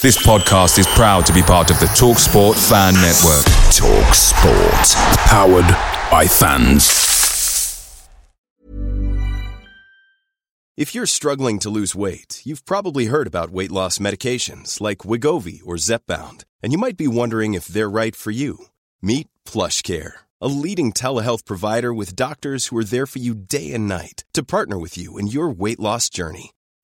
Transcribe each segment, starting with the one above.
This podcast is proud to be part of the TalkSport Fan Network. TalkSport. Powered by fans. If you're struggling to lose weight, you've probably heard about weight loss medications like Wegovy or Zepbound, and you might be wondering if they're right for you. Meet Plush Care, a leading telehealth provider with doctors who are there for you day and night to partner with you in your weight loss journey.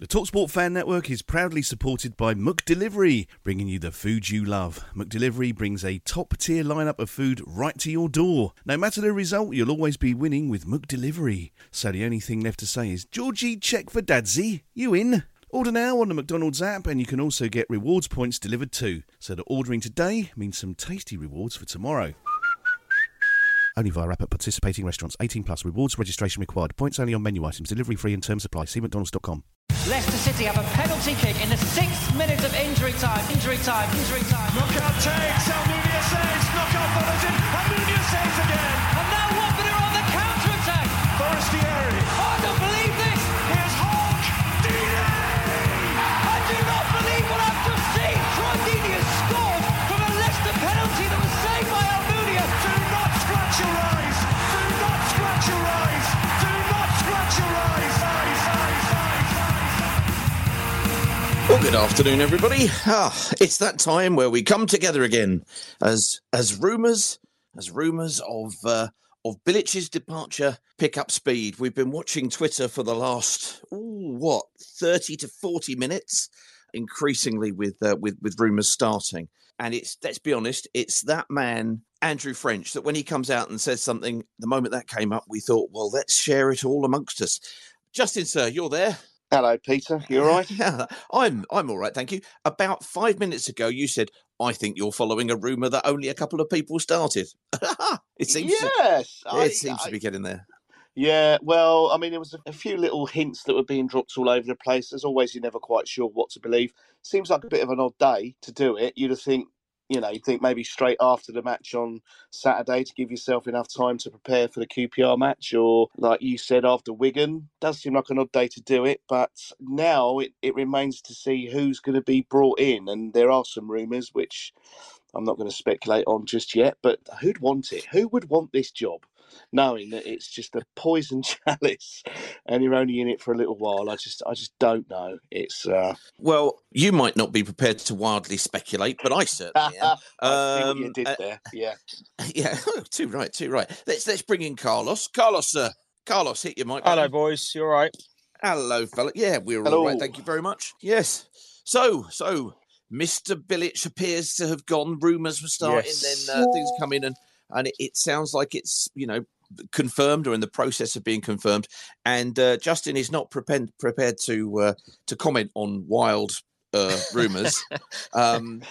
The Talksport Fan Network is proudly supported by McDelivery, bringing you the food you love. McDelivery brings a top tier lineup of food right to your door. No matter the result, you'll always be winning with McDelivery. So the only thing left to say is, Georgie, check for Dadsy. You in? Order now on the McDonald's app, and you can also get rewards points delivered too. So the ordering today means some tasty rewards for tomorrow. Only via app at participating restaurants. 18 plus. Rewards registration required. Points only on menu items. Delivery free and terms apply. See mcdonalds.com. Leicester City have a penalty kick in the sixth minute of injury time. Injury time. Injury time. Knockaert takes. Almunia saves. Knockaert follows in. Almunia saves again. And now Watford are on the counter attack. Forestieri. Oh, I don't believe this. Here's Well, good afternoon, everybody. Ah, it's that time where we come together again, as as rumours, as rumours of uh, of Bilic's departure pick up speed. We've been watching Twitter for the last ooh, what thirty to forty minutes, increasingly with uh, with with rumours starting. And it's let's be honest, it's that man Andrew French that when he comes out and says something, the moment that came up, we thought, well, let's share it all amongst us. Justin, sir, you're there. Hello, Peter. You all right? Yeah, I'm I'm all right, thank you. About five minutes ago, you said, "I think you're following a rumor that only a couple of people started." it seems, to, yes. I- it seems to be getting there. Yeah, well, I mean, there was a, a few little hints that were being dropped all over the place. As always, you're never quite sure what to believe. Seems like a bit of an odd day to do it. You'd have think, you know, you'd think maybe straight after the match on Saturday to give yourself enough time to prepare for the QPR match, or like you said, after Wigan. Does seem like an odd day to do it, but now it, it remains to see who's going to be brought in. And there are some rumours which I'm not going to speculate on just yet, but who'd want it? Who would want this job? Knowing that it's just a poison chalice and you're only in it for a little while. I just I just don't know. It's uh Well, you might not be prepared to wildly speculate, but I certainly am. I see what you Um, did uh, there. Yeah. yeah, oh, too right, too right. Let's let's bring in Carlos. Carlos, sir. Carlos, hit your mic. Hello, button. boys. You all right? Hello, fella. Yeah, we're all Hello. right. Thank you very much. Yes. So, so Mr. Bilic appears to have gone. Rumours were starting, Yes. then uh, things come in, and and it, it sounds like it's you know confirmed or in the process of being confirmed. And uh, Justin is not prepared prepared to uh, to comment on wild uh, rumours. um,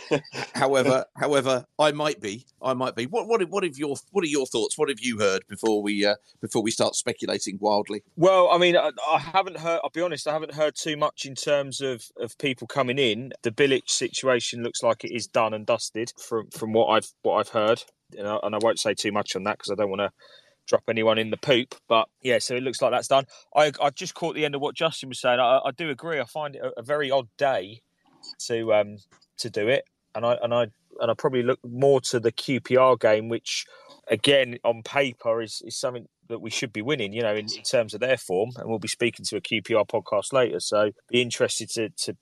however, however, I might be. I might be. What what what have your what are your thoughts? What have you heard before we uh, before we start speculating wildly? Well, I mean, I, I haven't heard. I'll be honest. I haven't heard too much in terms of, of people coming in. The Bilic situation looks like it is done and dusted from from what I've what I've heard. And I won't say too much on that because I don't want to drop anyone in the poop. But yeah, so it looks like that's done. I I just caught the end of what Justin was saying. I, I do agree. I find it a, a very odd day to um to do it, and I and I and I probably look more to the QPR game, which again on paper is is something that we should be winning. You know, in, in terms of their form, and we'll be speaking to a QPR podcast later, so be interested to to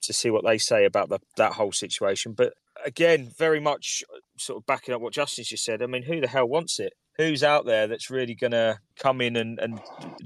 to see what they say about the, that whole situation. But again, very much uh, sort of backing up what Justin's just said. I mean, who the hell wants it? Who's out there that's really going to come in and, and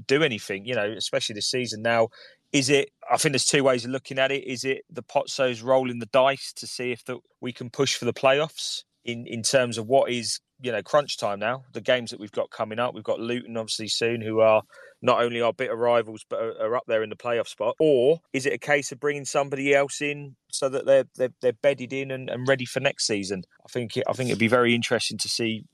do anything? You know, especially this season now. Is it? I think there's two ways of looking at it. Is it the Pozzos rolling the dice to see if the, we can push for the playoffs in in terms of what is you know crunch time now? The games that we've got coming up, we've got Luton obviously soon, who are not only our bitter rivals but are, are up there in the playoff spot. Or is it a case of bringing somebody else in so that they're they're, they're bedded in and, and ready for next season? I think it, I think it'd be very interesting to see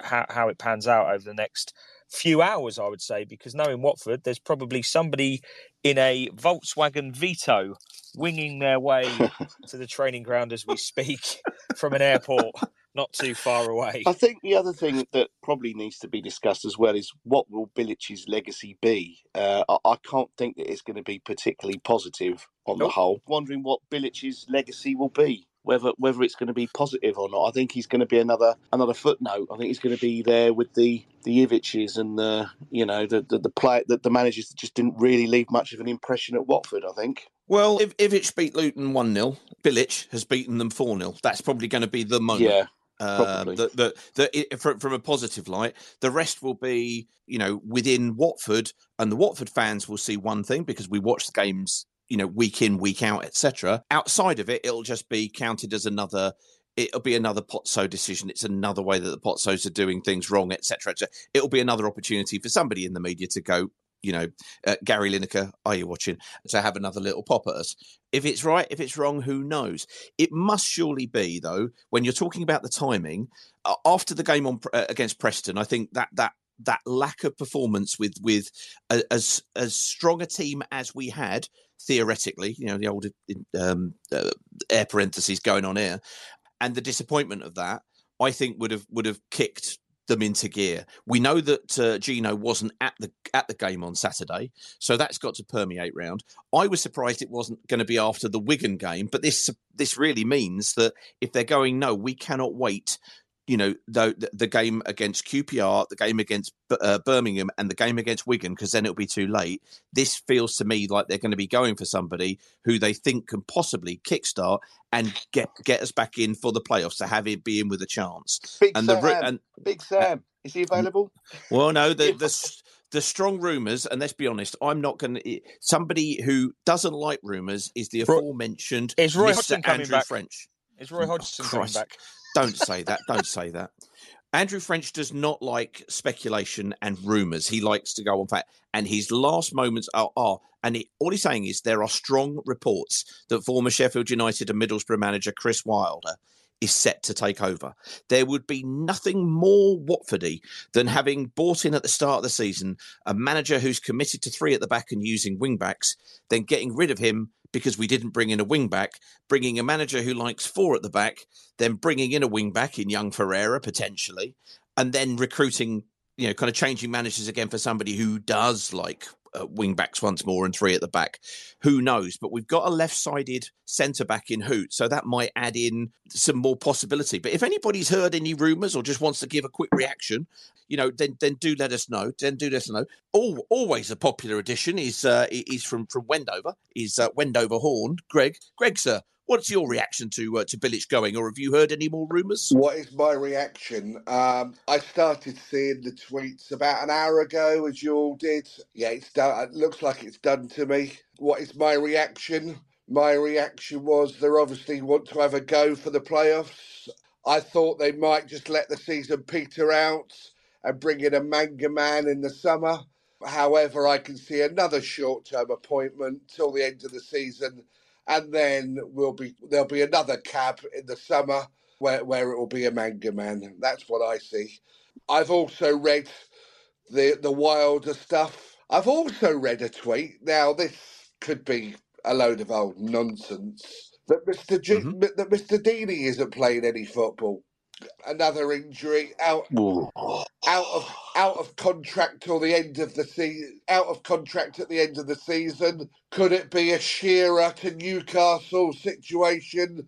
how, how it pans out over the next few hours, I would say, because knowing Watford, there's probably somebody in a Volkswagen Vito winging their way to the training ground as we speak from an airport not too far away. I think the other thing that probably needs to be discussed as well is what will Bilic's legacy be? Uh, I, I, can't think that it's going to be particularly positive on nope. the whole. Wondering what Bilic's legacy will be whether whether it's going to be positive or not. I think he's going to be another another footnote. I think he's going to be there with the the Ivic's and the you know the the, the play that the managers that just didn't really leave much of an impression at Watford. I think. Well, if Ivic beat Luton one 0 Bilic has beaten them four 0 That's probably going to be the moment. Yeah. Um, the, the, the, from, from a positive light, the rest will be, you know, within Watford, and the Watford fans will see one thing because we watch the games you know week in week out etc outside of it it'll just be counted as another it'll be another Pozzo decision. It's another way that the Pozzos are doing things wrong etc it'll be another opportunity for somebody in the media to go you know uh, Gary Lineker are you watching? To have another little pop at us. If it's right if it's wrong who knows? It must surely be though when you're talking about the timing uh, after the game on uh, against Preston I think that that that lack of performance with with a, as as strong a team as we had theoretically, you know, the old um, uh, air parentheses going on here, and the disappointment of that, I think would have would have kicked them into gear. We know that uh, Gino wasn't at the at the game on Saturday, so that's got to permeate round. I was surprised it wasn't going to be after the Wigan game, but this this really means that if they're going, no, we cannot wait you know the, the game against QPR, the game against uh, Birmingham, and the game against Wigan, because then it'll be too late. This feels to me like they're going to be going for somebody who they think can possibly kickstart and get get us back in for the playoffs to have it be in with a chance. Big and Sam, the and, Big Sam, is he available? Well, no, the the. The strong rumours, and let's be honest, I'm not going to. Somebody who doesn't like rumours is the aforementioned is Roy Mr. Hodgson Andrew back? French. Is Roy Hodgson oh, coming back? Don't say that. Don't say that. Andrew French does not like speculation and rumours. He likes to go on fact. And his last moments are, are and he, all he's saying is there are strong reports that former Sheffield United and Middlesbrough manager Chris Wilder is set to take over. There would be nothing more Watfordy than having bought in at the start of the season a manager who's committed to three at the back and using wing backs, then getting rid of him because we didn't bring in a wing back, bringing a manager who likes four at the back, then bringing in a wing back in young Ferreira potentially, and then recruiting, you know, kind of changing managers again for somebody who does like uh, wing backs once more and three at the back. Who knows? But we've got a left sided centre back in Hoedt, so that might add in some more possibility. But if anybody's heard any rumours or just wants to give a quick reaction, you know, then then do let us know. Then do let us know. All, always a popular addition is uh, is from from Wendover, is uh, Wendover Horn. Greg, Greg, sir, What's your reaction to uh, to Bilic going, or have you heard any more rumours? What is my reaction? Um, I started seeing the tweets about an hour ago, as you all did. Yeah, it's done. It looks like it's done to me. What is my reaction? My reaction was they obviously want to have a go for the playoffs. I thought they might just let the season peter out and bring in a manga man in the summer. However, I can see another short term appointment till the end of the season and then we'll be there'll be another cab in the summer where, where it will be a manga man. That's what I see. I've also read the the wilder stuff. I've also read a tweet. Now this could be a load of old nonsense that Mr. G- mm-hmm. that Mr. Deeney isn't playing any football another injury out Ooh. out of out of contract till the end of the season out of contract at the end of the season. Could it be a Shearer to Newcastle situation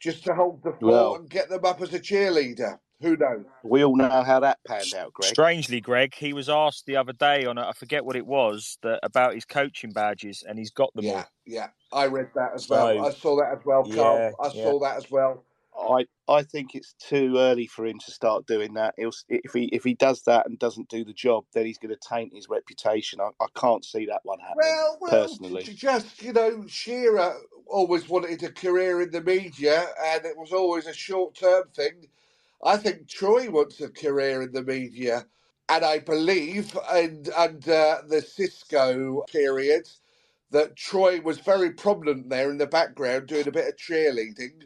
just to hold the fort well, and get them up as a cheerleader? Who knows? We all know how that panned out Greg. Strangely Greg he was asked the other day on a, I forget what it was that about his coaching badges and he's got them yeah all. yeah. I read that as so, well. I saw that as well Carl. yeah, I saw yeah. that as well I I think it's too early for him to start doing that. He'll, if he if he does that and doesn't do the job, then he's going to taint his reputation. I, I can't see that one happening. Well, well, personally, just you know, Shearer always wanted a career in the media, and it was always a short term thing. I think Troy wants a career in the media, and I believe, and under the Xisco period, that Troy was very prominent there in the background doing a bit of cheerleading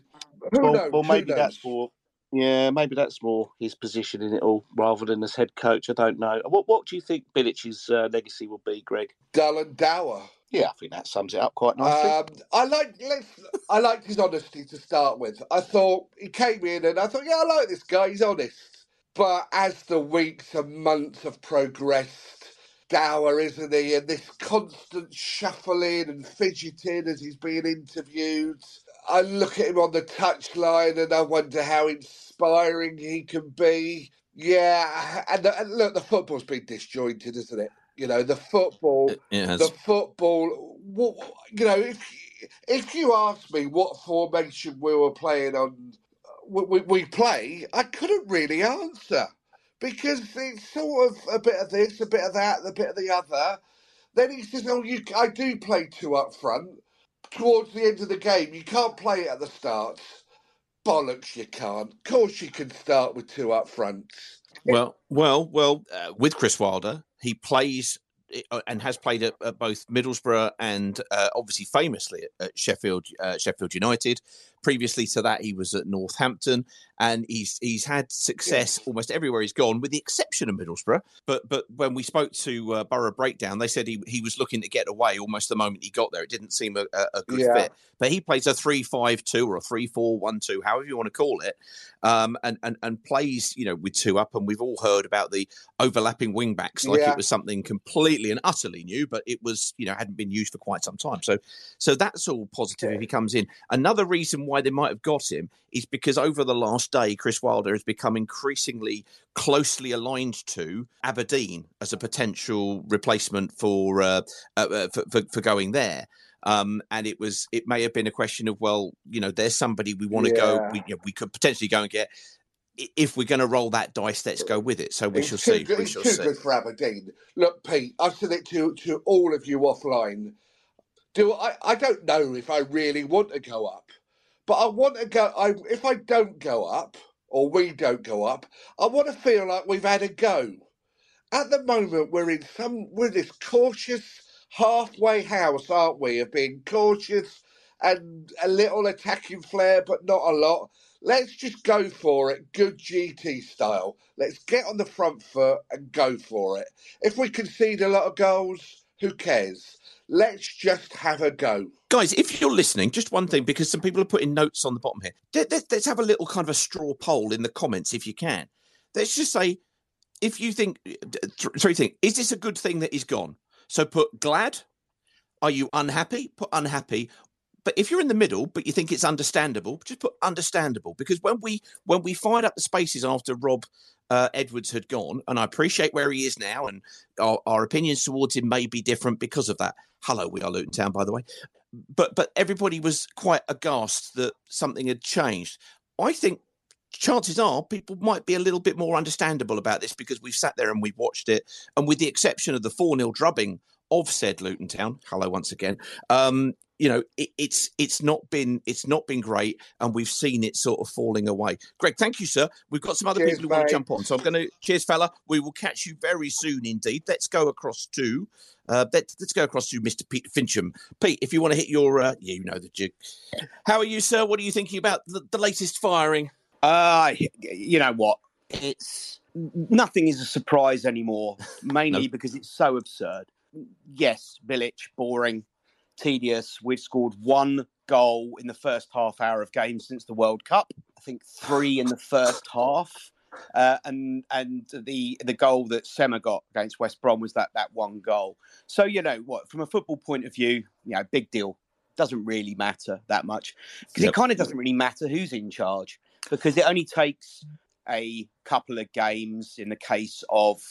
who well, knows? well, maybe that's more. Yeah, maybe that's more his position in it all rather than as head coach. I don't know. What What do you think Bilic's uh, legacy will be, Greg? Dull and dour. Yeah, I think that sums it up quite nicely. Um, I like let's, I liked his honesty to start with. I thought he came in and I thought, yeah, I like this guy. He's honest. But as the weeks and months have progressed, dour, isn't he? And this constant shuffling and fidgeting as he's being interviewed. I look at him on the touchline and I wonder how inspiring he can be. Yeah, and, and look, the football's been disjointed, isn't it? You know, the football, the football. What, you know, if if you ask me what formation we were playing on, uh, we, we, we play, I couldn't really answer because it's sort of a bit of this, a bit of that, a bit of the other. Then he says, "Oh, you, I do play two up front." Towards the end of the game, you can't play it at the start. Bollocks, you can't. Of course, you can start with two up front. Well, well, well. Uh, with Chris Wilder, he plays uh, and has played at, at both Middlesbrough and uh, obviously famously at, at Sheffield uh, Sheffield United. Previously to that, he was at Northampton, and he's he's had success almost everywhere he's gone, with the exception of Middlesbrough. But but when we spoke to uh, Borough Breakdown, they said he he was looking to get away almost the moment he got there. It didn't seem a, a, a good Yeah. fit. But he plays a three-five-two or a three-four-one-two, however you want to call it, um, and and and plays you know with two up. And we've all heard about the overlapping wing backs like Yeah. it was something completely and utterly new, but it was you know hadn't been used for quite some time. So so that's all positive if he comes in. Another reason why they might have got him is because over the last day, Chris Wilder has become increasingly closely aligned to Aberdeen as a potential replacement for uh, uh, uh, for, for, for going there. Um, and it was it may have been a question of well, you know, there's somebody we want to go. We, you know, we could potentially go and get. If we're going to roll that dice, let's go with it. So we It's shall too see. good- We it's shall too see. good for Aberdeen. Look, Pete, I've said it to, to all of you offline. Do I, I don't know if I really want to go up, but I want to go. I if I don't go up or we don't go up, I want to feel like we've had a go. At the moment, we're in some we're this cautious halfway house, aren't we? Of being cautious and a little attacking flair, but not a lot. Let's just go for it, good GT style. Let's get on the front foot and go for it. If we concede a lot of goals, who cares? Let's just have a go. Guys, if you're listening, just one thing, because some people are putting notes on the bottom here. Let- let- Let's have a little kind of a straw poll in the comments if you can. Let's just say, if you think, three things. Is this a good thing that he's gone? So put glad. Are you unhappy? Put unhappy. But if you're in the middle, but you think it's understandable, just put understandable. Because when we when we fired up the spaces after Rob uh, Edwards had gone, and I appreciate where he is now, and our, our opinions towards him may be different because of that. Hello, we are Luton Town, by the way but but everybody was quite aghast that something had changed. I think chances are people might be a little bit more understandable about this because we've sat there and we've watched it, and with the exception of the four 0 drubbing of said Luton Town, hello once again. Um, you know, it, it's it's not been it's not been great, and we've seen it sort of falling away. Greg, thank you, sir. We've got some other Cheers, people who want to jump on, so I'm going to cheers, fella. We will catch you very soon indeed. Let's go across to uh, let, let's go across to Mr. Pete Fincham. Pete, if you want to hit your, uh, yeah, you know the jig. How are you, sir? What are you thinking about the, the latest firing? Uh, you know what? It's nothing is a surprise anymore, mainly because it's so absurd. Yes, Bilic, boring, tedious. We've scored one goal in the first half hour of games since the World Cup. I think three in the first half. Uh, and and the the goal that Sema got against West Brom was that that one goal. So you know what, from a football point of view, you know, big deal. Doesn't really matter that much because Yep. it kind of doesn't really matter who's in charge because it only takes a couple of games in the case of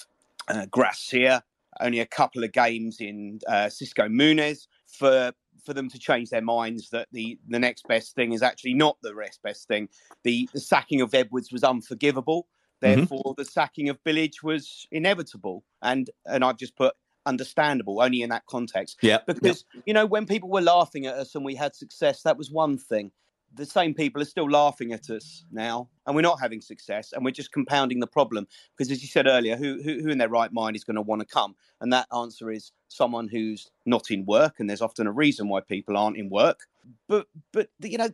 uh, Gracia, only a couple of games in uh, Xisco Munoz for for them to change their minds that the the next best thing is actually not the rest best thing. The the sacking of Edwards was unforgivable. Mm-hmm. Therefore, the sacking of Bilic was inevitable, and and I've just put understandable only in that context Yeah, because you know when people were laughing at us and we had success that was one thing the same people are still laughing at us now and we're not having success and we're just compounding the problem. Because as you said earlier who who, who in their right mind is going to want to come? And that answer is someone who's not in work and there's often a reason why people aren't in work. But but you know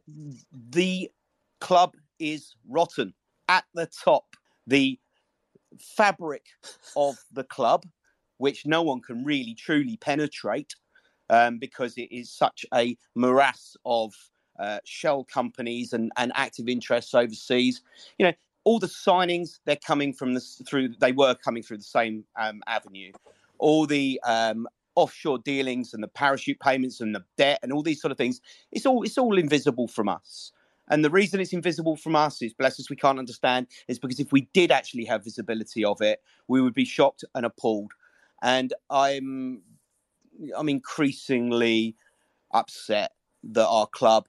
the club is rotten. At the top, the fabric of the club, which no one can really truly penetrate um, because it is such a morass of uh, shell companies and, and active interests overseas. You know, all the signings they're coming from the through they were coming through the same um, avenue. All the um, offshore dealings and the parachute payments and the debt and all these sort of things. It's all it's all invisible from us. And the reason it's invisible from us is, bless us, we can't understand, is because if we did actually have visibility of it, we would be shocked and appalled. And I'm, I'm increasingly upset that our club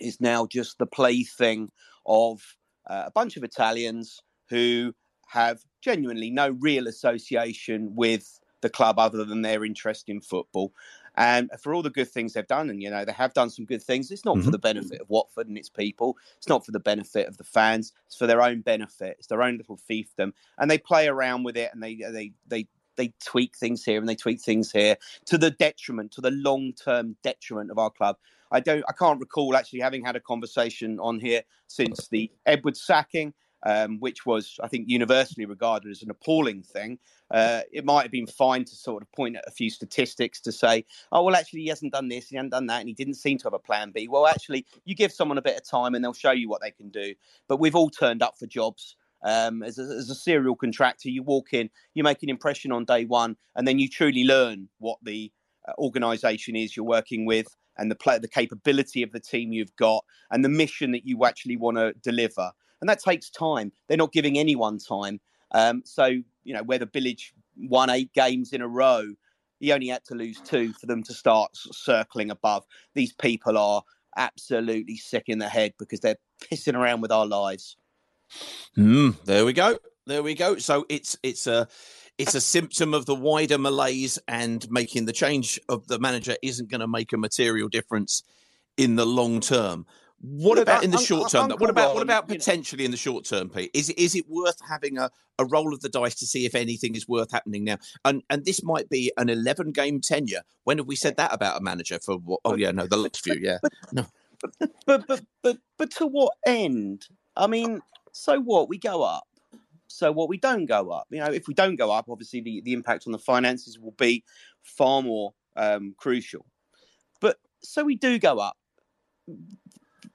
is now just the plaything of uh, a bunch of Italians who have genuinely no real association with the club other than their interest in football. And for all the good things they've done, and you know, they have done some good things, it's not mm-hmm. for the benefit of Watford and its people. It's not for the benefit of the fans. It's for their own benefit. It's their own little fiefdom. And they play around with it and they they they they tweak things here and they tweak things here to the detriment, to the long term detriment of our club. I don't, I can't recall actually having had a conversation on here since the Edwards sacking um, which was, I think, universally regarded as an appalling thing. Uh, it might have been fine to sort of point at a few statistics to say, oh, well, actually, he hasn't done this, he hasn't done that, and he didn't seem to have a plan B. Well, actually, you give someone a bit of time and they'll show you what they can do. But we've all turned up for jobs. Um, as, a, as a serial contractor, you walk in, you make an impression on day one, and then you truly learn what the uh, organisation is you're working with and the play, the capability of the team you've got and the mission that you actually want to deliver and that takes time. They're not giving anyone time. Um, so you know where the Bilic won eight games in a row, he only had to lose two for them to start circling above. These people are absolutely sick in the head because they're pissing around with our lives. Mm, there we go. There we go. So it's it's a it's a symptom of the wider malaise, and making the change of the manager isn't going to make a material difference in the long term. What about in the short term? What about what about potentially in the short term, Pete? Is is it worth having a, a roll of the dice to see if anything is worth happening now? And and this might be an eleven game tenure. When have we said that about a manager for what? Oh yeah, no, the last few, yeah, no. But but but but to what end? I mean, so what? We go up. So what? We don't go up. You know, if we don't go up, obviously the, the impact on the finances will be far more um, crucial. But so we do go up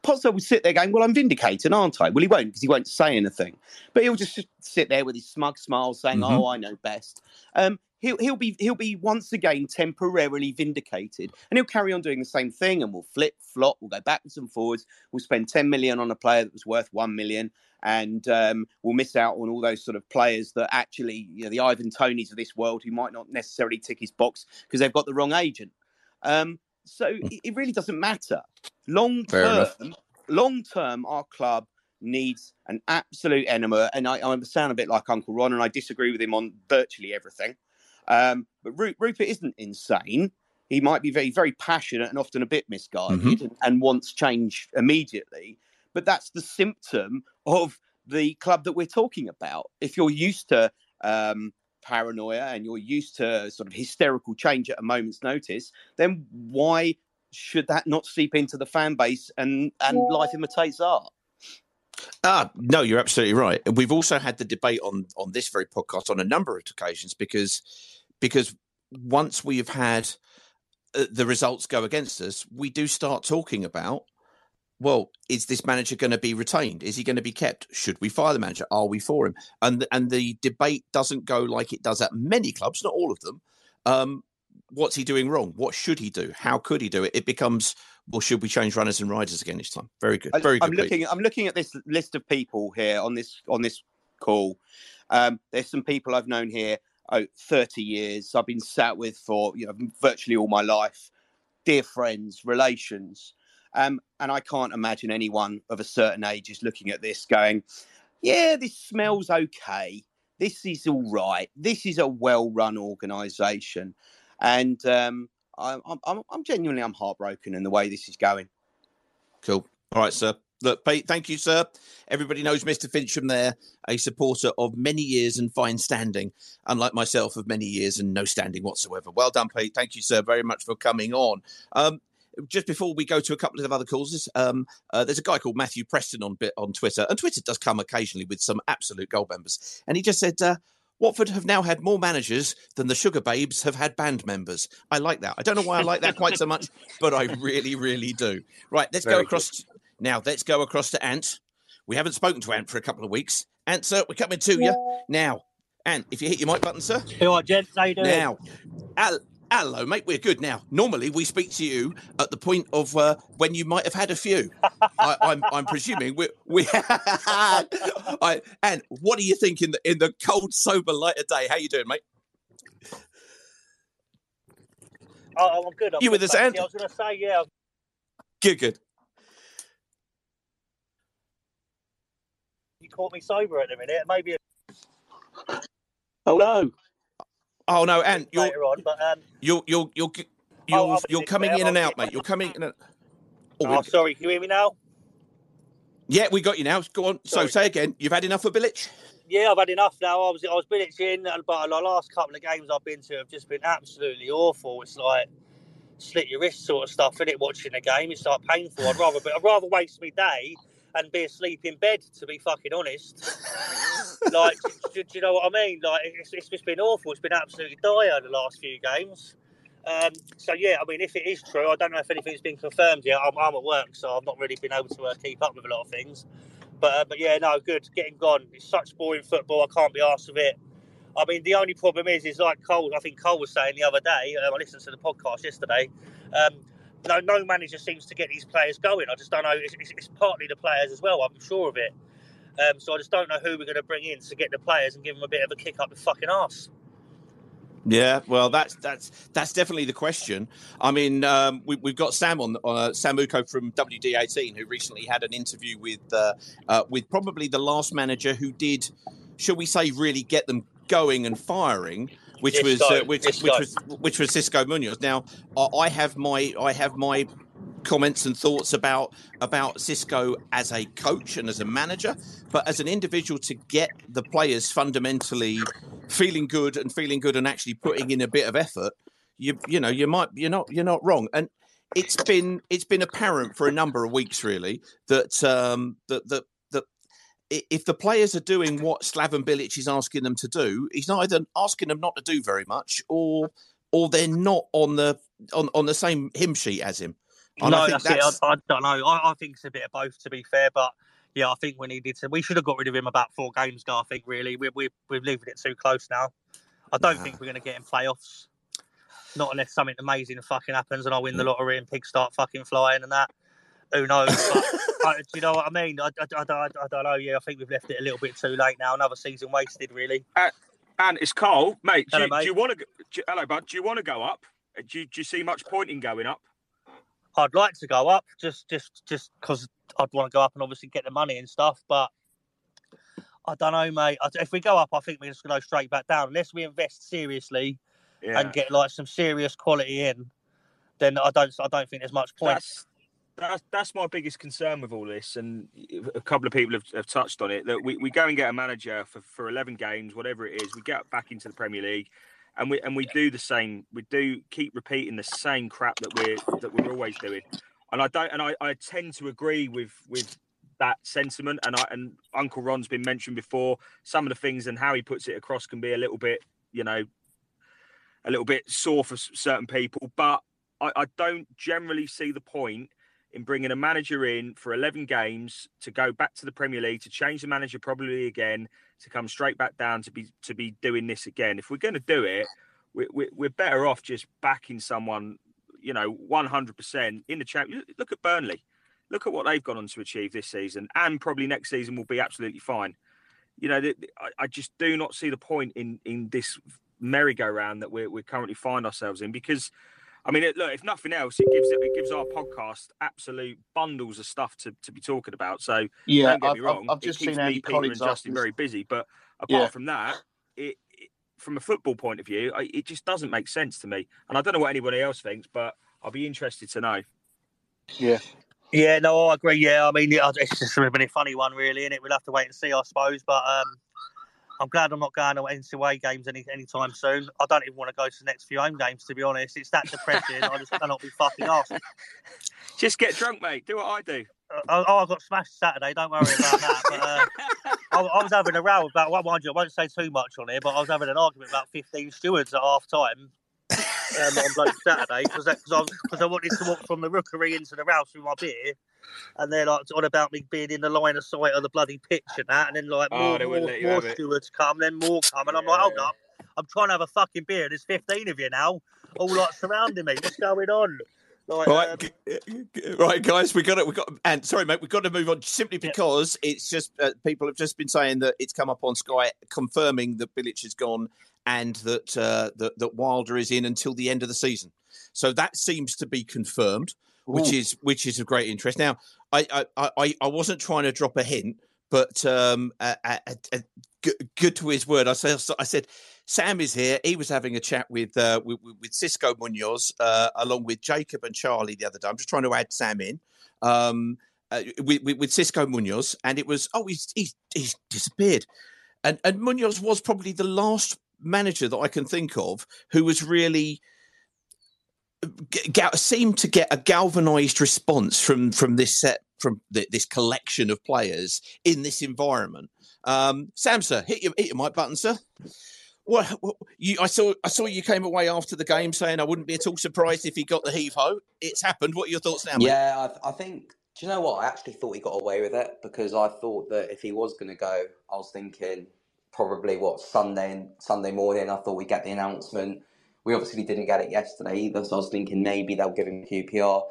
Potter will sit there going, Well, I'm vindicated, aren't I? Well, he won't because he won't say anything. But he'll just sit there with his smug smile saying, mm-hmm. Oh, I know best. Um, he'll, he'll be he'll be once again temporarily vindicated and he'll carry on doing the same thing and we'll flip flop we'll go backwards and forwards we'll spend 10 million on a player that was worth 1 million and um, we'll miss out on all those sort of players that actually you know the Ivan Toneys of this world who might not necessarily tick his box because they've got the wrong agent um, so hmm. it really doesn't matter. Long term, long term, our club needs an absolute enema. And I, I sound a bit like Uncle Ron, and I disagree with him on virtually everything. Um, but Rupert isn't insane. He might be very, very passionate and often a bit misguided mm-hmm. and, and wants change immediately. But that's the symptom of the club that we're talking about. If you're used to um, paranoia and you're used to sort of hysterical change at a moment's notice, then why should that not seep into the fan base and, and life imitates art? Ah, no, you're absolutely right. We've also had the debate on on this very podcast on a number of occasions because because once we've had uh, the results go against us, we do start talking about well, is this manager going to be retained? Is he going to be kept? Should we fire the manager? Are we for him? And and the debate doesn't go like it does at many clubs, not all of them. Um, what's he doing wrong? What should he do? How could he do it? It becomes well, should we change runners and riders again this time? Very good, very good. I'm looking. I'm looking at this list of people here on this on this call. Um, there's some people I've known here oh, 30 years. I've been sat with for you know virtually all my life. Dear friends, relations. Um, and I can't imagine anyone of a certain age is looking at this going, yeah, this smells okay. This is all right. This is a well run organization. And um, I'm, I'm, I'm genuinely, I'm heartbroken in the way this is going. Cool. All right, sir. Look, Pete, thank you, sir. Everybody knows Mr. Fincham there, a supporter of many years and fine standing, unlike myself of many years and no standing whatsoever. Well done, Pete. Thank you, sir, very much for coming on. Um, just before we go to a couple of other calls, um, uh, there's a guy called Matthew Preston on on Twitter, and Twitter does come occasionally with some absolute gold members, and he just said. Uh, Watford have now had more managers than the Sugababes have had band members. I like that. I don't know why I like that quite so much, but I really, really do. Right, let's go Very across now. Let's go across to Ant. We haven't spoken to Ant for a couple of weeks. Ant, sir, we're coming to you now. Ant, if you hit your mic button, sir. All right, gents, how you doing? Now, hel- hello, mate. We're good now. Normally, we speak to you at the point of uh, when you might have had a few. I, I'm, I'm presuming we. we I, and what do you think in the in the cold, sober light of day? How you doing, mate? Oh, I'm good. I'm You good, with us, thank Ant? you. I was going to say, yeah, Good, good. you caught me sober at the minute. Maybe Oh no. Oh no, Ant, you're later on, but um, you're you're you're you're, Oh, I'll you're coming in and out, mate. You're coming in. And... oh, Oh, sorry, can you hear me now? yeah, we got you now. Go on. So say again. You've had enough of Bilic? Yeah, I've had enough now. I was I was bitching, and but the last couple of games I've been to have just been absolutely awful. It's like slit your wrist sort of stuff, isn't it? Watching the game, it's like painful. I'd rather but I'd rather waste my day and be asleep in bed. To be fucking honest, like, do, do you know what I mean? Like, it's, it's just been awful. It's been absolutely dire the last few games. Um, so yeah, I mean, if it is true, I don't know if anything's been confirmed yet. I'm, I'm at work, so I've not really been able to uh, keep up with a lot of things. But uh, but yeah, no, good. Getting gone. It's such boring football. I can't be arsed with it. I mean, the only problem is, is like Cole. I think Cole was saying the other day. Um, I listened to the podcast yesterday. Um, no, no manager seems to get these players going. I just don't know. It's, it's, it's partly the players as well. I'm sure of it. Um, so I just don't know who we're going to bring in to get the players and give them a bit of a kick up the fucking arse. Yeah, well, that's that's that's definitely the question. I mean, um, we, we've got Sam on uh, Sam Uko from WD18, who recently had an interview with uh, uh, with probably the last manager who did, shall we say, really get them going and firing, which was uh, which Xisco. which was which was Xisco Munoz. Now, I I have my I have my comments and thoughts about about Xisco as a coach and as a manager, but as an individual to get the players fundamentally feeling good and feeling good and actually putting in a bit of effort, you you know you might you're not you're not wrong. And it's been it's been apparent for a number of weeks really that um, that that if the players are doing what Slaven Bilic is asking them to do, he's either asking them not to do very much or or they're not on the on, on the same hymn sheet as him. And no, I think that's, it. I, I don't know. I, I think it's a bit of both, to be fair. But yeah, I think we needed to. We should have got rid of him about four games ago. I think really we we we're leaving it too close now. I don't Nah. think we're going to get in playoffs. Not unless something amazing fucking happens and I win the mm. lottery and pigs start fucking flying and that. Who knows? But, uh, do you know what I mean? I, I, I, I, I don't know. Yeah, I think we've left it a little bit too late now. Another season wasted, really. And it's Cole, mate. Do, Hello, you- do you want to? Hello, bud. Do you want to go up? Uh, Do you, do you see much point in going up? I'd like to go up just just just because I'd want to go up and obviously get the money and stuff. But I don't know, mate. If we go up, I think we're just going to go straight back down unless we invest seriously Yeah. and get like some serious quality in. Then I don't I don't think there's much point. That's that's that's my biggest concern with all this, and a couple of people have, have touched on it. That we, we go and get a manager for, for eleven games, whatever it is. We get back into the Premier League, and we and we do the same. We do keep repeating the same crap that we're that we're always doing. And I don't, and I, I tend to agree with with that sentiment. And I and Uncle Ron's been mentioned before. Some of the things and how he puts it across can be a little bit, you know, a little bit sore for certain people. But I, I don't generally see the point in bringing a manager in for 11 games to go back to the Premier League to change the manager probably again to come straight back down to be to be doing this again. If we're going to do it, we, we, we're better off just backing someone, you know, 100% in the champ. Look at Burnley. Look at what they've gone on to achieve this season, and probably next season will be absolutely fine. You know, I- I just do not see the point in in this merry-go-round that we're, we currently find ourselves in because I mean, it, look, if nothing else, it gives it, it gives our podcast absolute bundles of stuff to, to be talking about. So Yeah, don't get I've- me wrong, I've- I've just it keeps seen Andy me, Peter, and Justin after- very busy. But apart Yeah. from that, it, it from a football point of view, I, it just doesn't make sense to me. And I don't know what anybody else thinks, but I'll be interested to know. Yeah. Yeah, no, I agree. Yeah, I mean, it's just a really funny one, really, and it we'll have to wait and see, I suppose. But um, I'm glad I'm not going to NCAA games any anytime soon. I don't even want to go to the next few home games, to be honest. It's that depressing. I just cannot be fucking asked. Just get drunk, mate. Do what I do. Uh, oh, I got smashed Saturday. Don't worry about that. But, uh, I, I, was having a row about, well, mind you, I won't say too much on here, but I was having an argument about 15 stewards at half time um, on bloody Saturday because I, I, wanted to walk from the rookery into the house with my beer. And they're like on about me being in the line of sight of the bloody pitch and that. And then, like, oh, more, more, more stewards come, then more come. And I'm like, hold up. I'm trying to have a fucking beer. There's 15 of you now, all like surrounding me. What's going on? Like, right, um, right, guys, we got it. We got and sorry, mate, we've got to move on simply because yeah. it's just uh, people have just been saying that it's come up on Sky confirming that Bilic is gone and that, uh, that that Wilder is in until the end of the season. So that seems to be confirmed, which is which is of great interest. Now, I I, I, I wasn't trying to drop a hint, but um, uh, good to his word, I said I said Sam is here. He was having a chat with uh, with, with Xisco Munoz uh, along with Jacob and Charlie the other day. I'm just trying to add Sam in um, uh, with, with, with, Xisco Munoz, and it was oh he's he's, he's disappeared, and and Munoz was probably the last manager that I can think of who was really ga- seemed to get a galvanized response from from this set from the, this collection of players in this environment. Um, Sam, sir, hit your hit your mic button, sir. Well, you, I saw I saw you came away after the game saying I wouldn't be at all surprised if he got the heave ho. It's happened. What are your thoughts now? Mate? Yeah, I, I, think. Do you know what? I actually thought he got away with it because I thought that if he was going to go, I was thinking probably what Sunday Sunday morning. I thought we'd get the announcement. We obviously didn't get it yesterday either, so I was thinking maybe they'll give him QPR.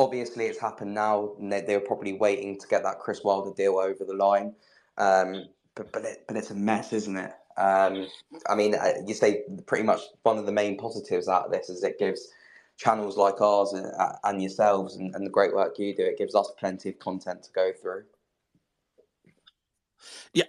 Obviously, it's happened now, and they, they were probably waiting to get that Chris Wilder deal over the line. Um, but but, it, but it's a mess, isn't it? Um, I mean, uh, you say pretty much one of the main positives out of this is it gives channels like ours and, uh, and yourselves and, and, the great work you do, it gives us plenty of content to go through. Yeah,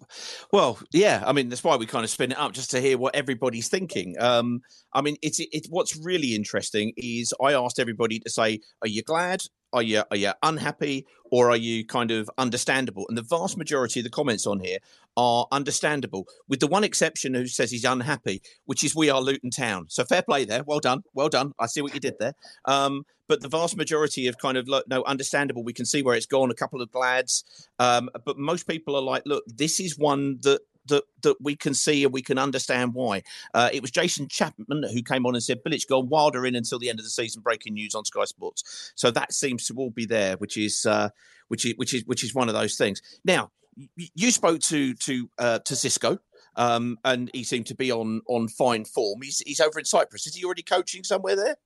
well, yeah. I mean, that's why we kind of spin it up just to hear what everybody's thinking. Um, I mean, it's it, what's really interesting is I asked everybody to say, "Are you glad? Are you are you unhappy, or are you kind of understandable?" And the vast majority of the comments on here are understandable, with the one exception who says he's unhappy, which is we are Luton Town. So fair play there. Well done, well done. I see what you did there. Um, but the vast majority of kind of like, no understandable. We can see where it's gone. A couple of glads, um, but most people are like, look, this is one that that that we can see and we can understand why. Uh, it was Jason Chapman who came on and said Bilic gone Wilder in until the end of the season. Breaking news on Sky Sports. So that seems to all be there, which is uh, which is which is which is one of those things. Now you spoke to to uh, to Xisco. Um, and he seemed to be on on fine form. He's he's over in Cyprus. Is he already coaching somewhere there?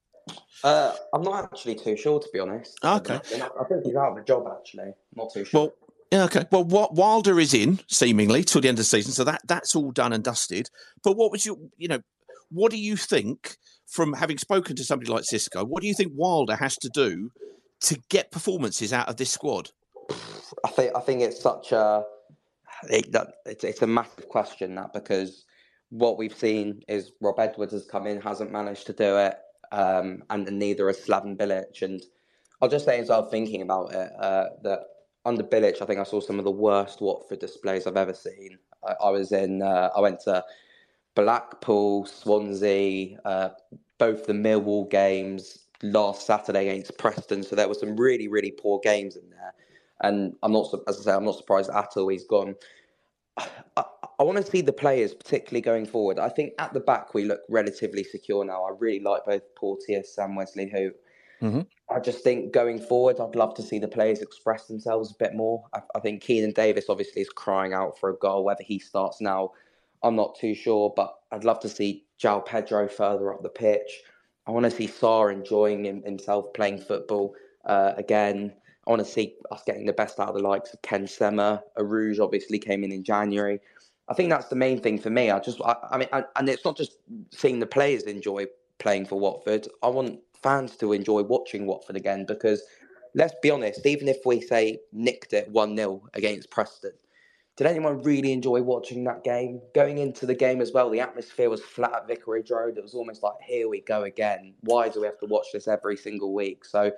Uh, I'm not actually too sure, to be honest. Okay. I think he's out of a job, actually. Not too sure. Well, yeah, okay. Well, what Wilder is in seemingly till the end of the season, so that that's all done and dusted. But what was your, you know, what do you think from having spoken to somebody like Xisco? What do you think Wilder has to do to get performances out of this squad? I think I think it's such a it, it's, it's a massive question that because what we've seen is Rob Edwards has come in, hasn't managed to do it, um, and neither has Slaven Bilic. And I'll just say as was thinking about it uh, that under Bilic, I think I saw some of the worst Watford displays I've ever seen. I, I was in, uh, I went to Blackpool, Swansea, uh, both the Millwall games last Saturday against Preston. So there were some really, really poor games in there. And I'm not, as I say, I'm not surprised at all he's gone. I, I, I want to see the players, particularly going forward. I think at the back we look relatively secure now. I really like both Porteous, and Wesley, who mm-hmm. I just think going forward, I'd love to see the players express themselves a bit more. I, I think Keinan Davis obviously is crying out for a goal. Whether he starts now, I'm not too sure, but I'd love to see João Pedro further up the pitch. I want to see Sarr enjoying him, himself playing football uh, again. I want to see us getting the best out of the likes of Ken Sema. Arouge obviously came in in January. I think that's the main thing for me. I just, I, I mean, I, and it's not just seeing the players enjoy playing for Watford. I want fans to enjoy watching Watford again because let's be honest, even if we say nicked it 1 0 against Preston, did anyone really enjoy watching that game? Going into the game as well, the atmosphere was flat at Vicarage Road. It was almost like, here we go again. Why do we have to watch this every single week? So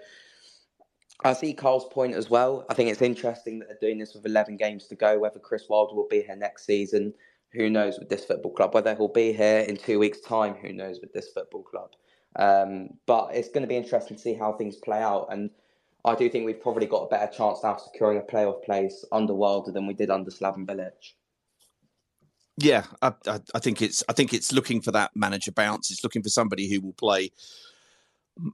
I see Carl's point as well. I think it's interesting that they're doing this with 11 games to go, whether Chris Wilder will be here next season. Who knows with this football club? Whether he'll be here in two weeks' time, who knows with this football club? Um, but it's going to be interesting to see how things play out. And I do think we've probably got a better chance now of securing a playoff place under Wilder than we did under Slaven Bilic. Yeah, I, I, I, think it's I think it's looking for that manager bounce. It's looking for somebody who will play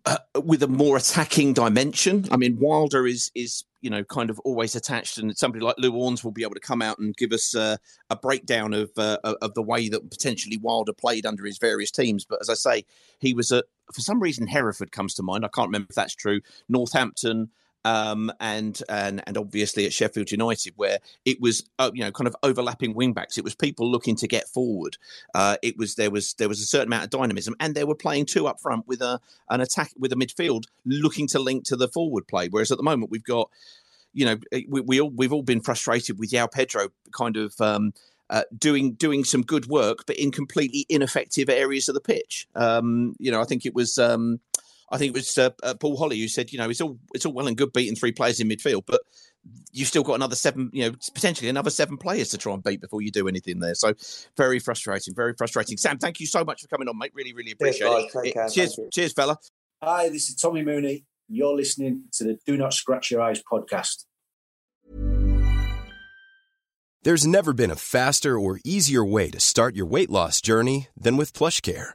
uh, with a more attacking dimension. I mean, Wilder is is you know kind of always attached, and somebody like Lou Orns will be able to come out and give us uh, a breakdown of uh, of the way that potentially Wilder played under his various teams. But as I say, he was a for some reason Hereford comes to mind. I can't remember if that's true. Northampton um, and and and obviously at Sheffield United, where it was uh, you know kind of overlapping wing backs. It was people looking to get forward. Uh, it was there was there was a certain amount of dynamism, and they were playing two up front with a an attack with a midfield looking to link to the forward play. Whereas at the moment we've got you know we, we all we've all been frustrated with João Pedro kind of. Um, uh, doing doing some good work, but in completely ineffective areas of the pitch. Um, you know, I think it was um, I think it was uh, uh, Paul Holly who said, you know, it's all it's all well and good beating three players in midfield, but you've still got another seven, you know, potentially another seven players to try and beat before you do anything there. So very frustrating, very frustrating. Sam, thank you so much for coming on, mate. Really, really appreciate cheers, it. it cheers, cheers, fella. Hi, this is Tommy Mooney. You're listening to the Do Not Scratch Your Eyes podcast. There's never been a faster or easier way to start your weight loss journey than with PlushCare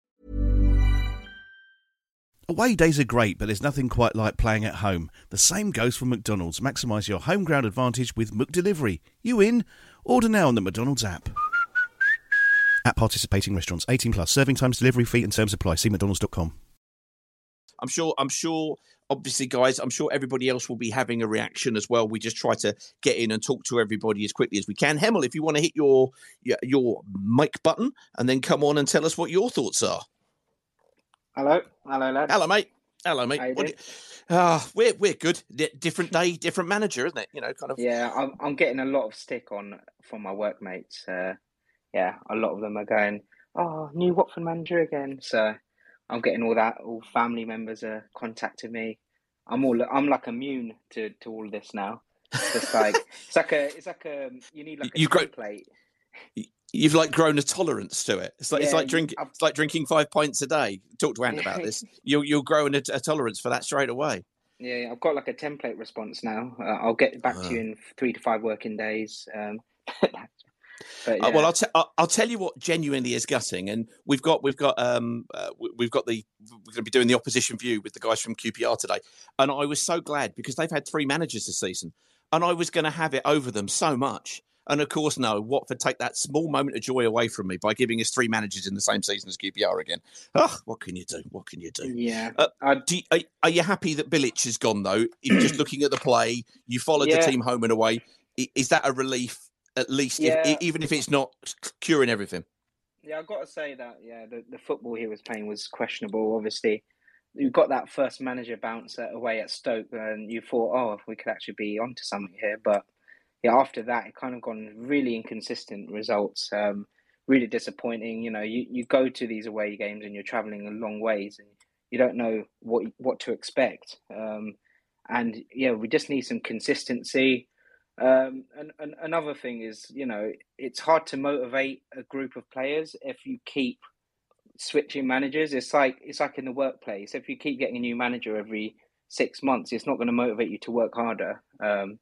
Away days are great, but there's nothing quite like playing at home. The same goes for McDonald's. Maximise your home ground advantage with McDelivery. You in? Order now on the McDonald's app. At participating restaurants, 18 plus. Serving times, delivery fee, and terms apply. See McDonald's.com. I'm sure. I'm sure. Obviously, guys, I'm sure everybody else will be having a reaction as well. We just try to get in and talk to everybody as quickly as we can. Hemel, if you want to hit your your mic button and then come on and tell us what your thoughts are. Hello, hello, lad. Hello, mate. Hello, mate. How you uh, we're we're good. D- different day, different manager, isn't it? You know, kind of. Yeah, I'm I'm getting a lot of stick on from my workmates. Uh, yeah, a lot of them are going, "Oh, new Watford manager again." So I'm getting all that. All family members are contacting me. I'm all I'm like immune to to all this now. It's like it's like a it's like a you need like a you template. You've like grown a tolerance to it. It's like it's like drinking it's like drinking five pints a day. Talk to Ant about this. You'll you'll grow a, a tolerance for that straight away. Yeah, I've got like a template response now. Uh, I'll get back to you Ah. in three to five working days. Um, but Uh, well. I'll, te- I'll I'll tell you what genuinely is gutting, and we've got we've got um uh, we've got the we're going to be doing the opposition view with the guys from QPR today, and I was so glad because they've had three managers this season, and I was going to have it over them so much, and of course, no, Watford take that small moment of joy away from me by giving us three managers in the same season as QPR again. Oh, what can you do? What can you do? Yeah. Uh, do you- are, are you happy that Bilic is gone though? If just looking at the play, you followed Yeah. the team home and away. Is that a relief? At least, Yeah. e- even if it's not curing everything. Yeah, I've got to say that yeah, the, the football he was playing was questionable. Obviously, you got that first manager bounce away at Stoke, and you thought, oh, if we could actually be onto something here. But yeah, after that, it kind of gone really inconsistent results. Um, really disappointing. You know, you, you go to these away games and you're traveling a long ways, and you don't know what what to expect. Um, and yeah, we just need some consistency. Um, and, and another thing is, you know, it's hard to motivate a group of players if you keep switching managers. It's like it's like in the workplace. If you keep getting a new manager every six months, it's not going to motivate you to work harder. Um,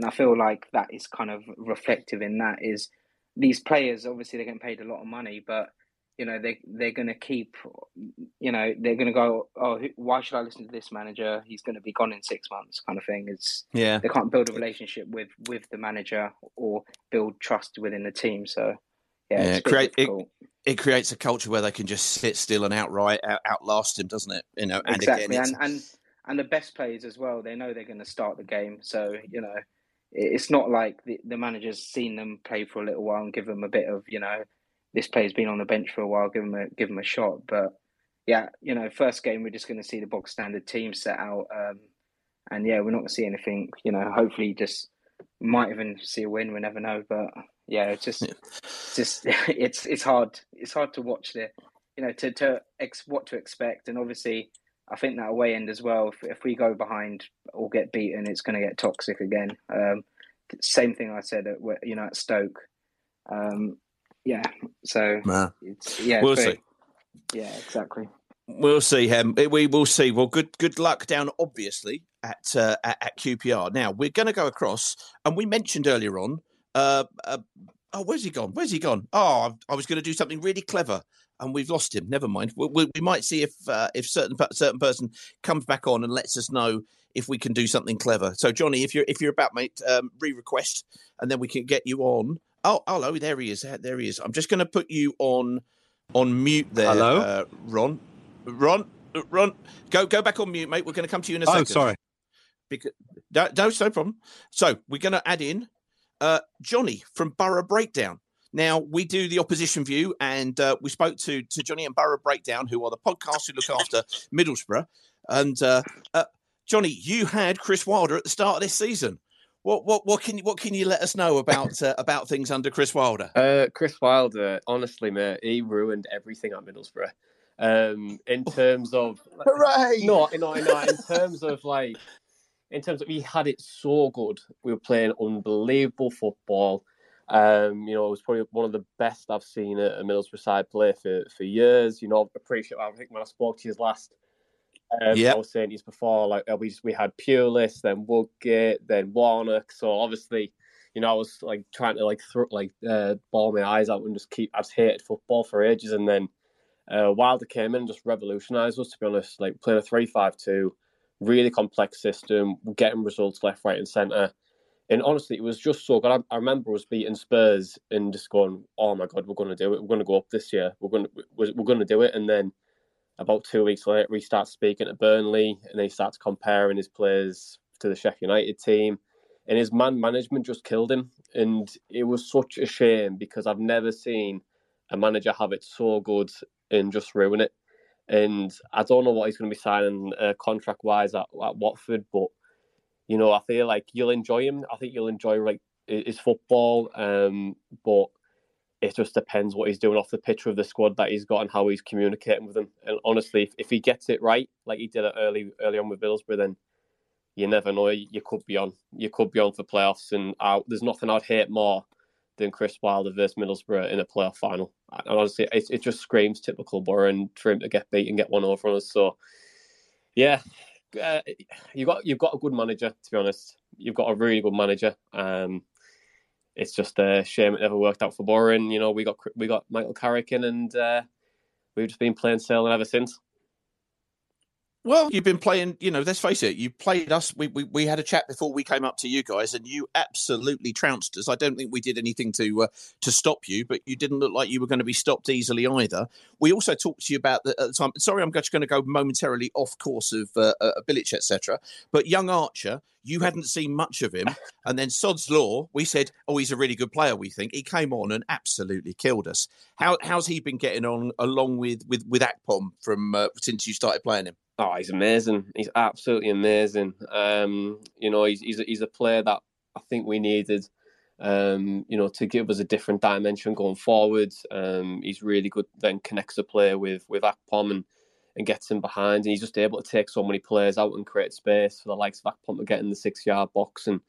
and I feel like that is kind of reflective in that is these players obviously they're getting paid a lot of money, but you know they they're going to keep, you know, they're going to go, oh, who- why should I listen to this manager? He's going to be gone in six months, kind of thing. It's Yeah. they can't build a relationship with with the manager or build trust within the team. So yeah, it's a create it, it creates a culture where they can just sit still and outright out, outlast him, doesn't it? You know, and exactly, again, and and and the best players as well. They know they're going to start the game, so you know, it- it's not like the, the manager's seen them play for a little while and give them a bit of you know, this player's been on the bench for a while, give them a give them a shot. But yeah, you know, first game we're just going to see the box standard team set out, um, and yeah, we're not going to see anything. You know, hopefully, just might even see a win. We never know, but yeah, it's just, just it's it's hard. It's hard to watch the, you know, to to ex, what to expect, and obviously, I think that away end as well. If, if we go behind or get beaten, it's going to get toxic again. Um, same thing I said at you know at Stoke. Um, yeah, so Nah. it's, yeah, We'll see. Yeah, exactly. We'll see him. We will see. Well, good good luck down obviously at uh, at, at QPR. Now we're going to go across, and we mentioned earlier on. Uh, uh, oh, where's he gone? Where's he gone? Oh, I, I was going to do something really clever, and we've lost him. Never mind. We, we, we might see if uh, if certain certain person comes back on and lets us know if we can do something clever. So, Johnny, if you're if you're about, mate, um, re-request, and then we can get you on. Oh, hello, there he is. There he is. I'm just going to put you on on mute there, Hello? uh, Ron. Ron, Ron, go go back on mute, mate. We're going to come to you in a Oh, second. sorry. Because, no, no, no problem. So we're going to add in uh, Johnny from Borough Breakdown. Now we do the opposition view, and uh, we spoke to to Johnny and Borough Breakdown, who are the podcast who look after Middlesbrough. And uh, uh, Johnny, you had Chris Wilder at the start of this season. What what what can you what can you let us know about uh, about things under Chris Wilder? Uh, Chris Wilder, honestly, mate, he ruined everything at Middlesbrough. Um, in terms of hooray, no, no, no, in terms of like, in terms of he had it so good. We were playing unbelievable football. Um, you know, it was probably one of the best I've seen a, a Middlesbrough side play for for years. You know, I appreciate. I think when I spoke to you last, um, Yep. I was saying this before. Like uh, we we had Pulis, then Woodgate, then Warnock. So obviously, you know, I was like trying to like throw like uh, ball my eyes out and just keep. I just hated football for ages, and then uh, Wilder came in and just revolutionised us. To be honest, like playing a three-five-two, really complex system, getting results left, right, and centre. And honestly, it was just so good. I, I remember us beating Spurs and just going, "Oh my god, we're going to do it. We're going to go up this year. We're going to we're, we're going to do it." And then about two weeks later, he starts speaking to Burnley, and he starts comparing his players to the Sheffield United team, and his man management just killed him. And it was such a shame because I've never seen a manager have it so good and just ruin it. And I don't know what he's going to be signing uh, contract wise at, at Watford, but you know, I feel like you'll enjoy him. I think you'll enjoy like his football, um, but it just depends what he's doing off the pitch with the squad that he's got and how he's communicating with them. And honestly, if, if he gets it right, like he did it early early on with Middlesbrough, then you never know. You, you could be on. You could be on for playoffs. And I, there's nothing I'd hate more than Chris Wilder versus Middlesbrough in a playoff final. And honestly, it, it just screams typical Borough and for him to get beat and get one over on us. So, yeah, uh, you got you've got a good manager. To be honest, you've got a really good manager. Um, it's just a shame it never worked out for Borough. You know, we got we got Michael Carrick in, and uh, we've just been playing sailing ever since. Well, you've been playing, you know, let's face it, you played us. We, we, we had a chat before we came up to you guys, and you absolutely trounced us. I don't think we did anything to uh, to stop you, but you didn't look like you were going to be stopped easily either. We also talked to you about the, at the time. Sorry, I'm just going to go momentarily off course of uh, uh, etc. But young Archer, you hadn't seen much of him, and then Sod's Law, we said, oh, he's a really good player. We think he came on and absolutely killed us. How how's he been getting on along with with with Akpom from uh, since you started playing him? Oh, he's amazing. He's absolutely amazing. Um, you know, he's he's a, he's a player that I think we needed. Um, you know, to give us a different dimension going forward. Um, he's really good. Then connects the player with with Akpom and and gets him behind. And he's just able to take so many players out and create space for the likes of Akpom to get in the six yard box. And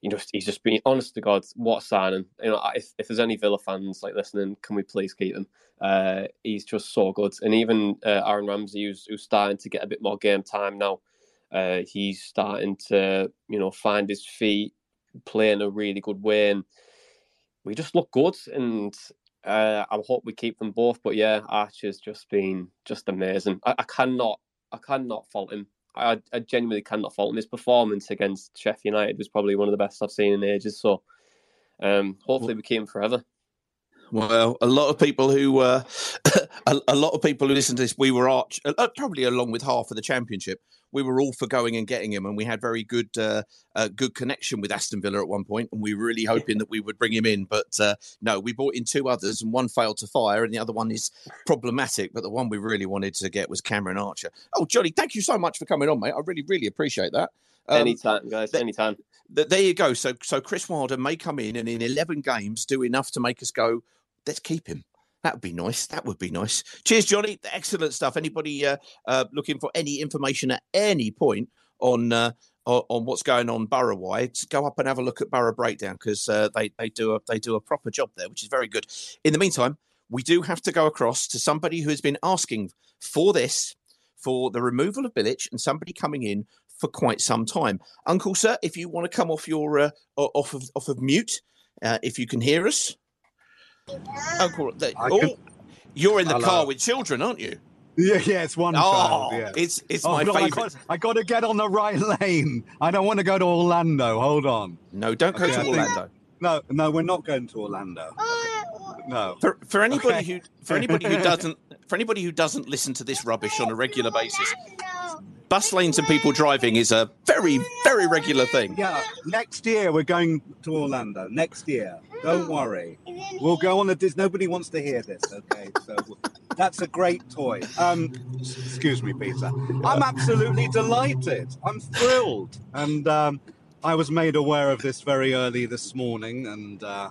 you know, he's just been honest to God, what a signing. You know, if, if there's any Villa fans like listening, can we please keep him? Uh, he's just so good. And even uh, Aaron Ramsey, who's, who's starting to get a bit more game time now, uh, he's starting to, you know, find his feet, play in a really good way. And we just look good. And uh, I hope we keep them both. But yeah, Archer's just been just amazing. I, I cannot, I cannot fault him. I, I genuinely cannot fault him. His performance against Sheffield United was probably one of the best I've seen in ages. So um, hopefully we keep him forever. Well, a lot of people who uh, a, a lot of people who listen to this, we were arch, uh, probably along with half of the championship. We were all for going and getting him, and we had very good uh, uh, good connection with Aston Villa at one point, and we were really hoping that we would bring him in. But uh, no, we brought in two others, and one failed to fire, and the other one is problematic. But the one we really wanted to get was Cameron Archer. Oh, Johnny, thank you so much for coming on, mate. I really, really appreciate that. Um, anytime, guys. th- anytime. th- there you go. So, so Chris Wilder may come in and in eleven games do enough to make us go. Let's keep him. That would be nice. That would be nice. Cheers, Johnny. Excellent stuff. Anybody uh, uh, looking for any information at any point on uh, on, what's going on borough wide, go up and have a look at Borough Breakdown because uh, they they do a they do a proper job there, which is very good. In the meantime, we do have to go across to somebody who has been asking for this for the removal of Bilic and somebody coming in for quite some time. Uncle Sir, if you want to come off your uh, off of off of mute, uh, if you can hear us. Oh, can- you're in the car with children, aren't you? Yeah, yeah, it's one Oh, child. Yeah. it's- it's oh, my God, I favourite. got, I got to get on the right lane. I don't want to go to Orlando. Hold on. No, don't go Okay, to I think- Orlando. No, no, we're not going to Orlando. No. For for anybody Okay. who for anybody who doesn't for anybody who doesn't listen to this rubbish on a regular basis, bus lanes and people driving is a very very regular thing. Yeah, next year we're going to Orlando. Next year. Don't worry. We'll go on the Dis. Nobody wants to hear this, okay? So that's a great toy. Um, excuse me, Peter. I'm absolutely delighted. I'm thrilled, and um, I was made aware of this very early this morning, and uh,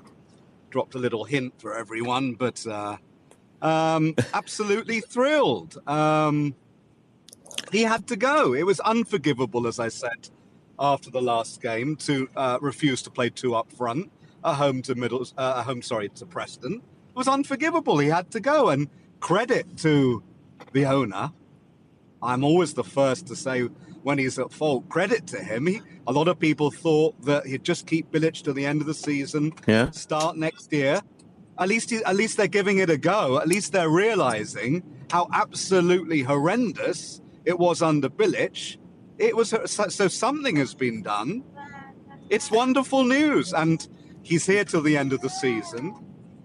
dropped a little hint for everyone. But uh, um, absolutely thrilled. Um, he had to go. It was unforgivable, as I said after the last game, to uh, refuse to play two up front, a home to middle, uh, a home sorry to Preston. It was unforgivable. He had to go, and credit to the owner. I'm always the first to say when he's at fault. Credit to him. He, a lot of people thought that he'd just keep Bilic to the end of the season, Yeah. start next year. At least, he, at least they're giving it a go. At least they're realizing how absolutely horrendous it was under Bilic. It was so, so something has been done. It's wonderful news, and he's here till the end of the season.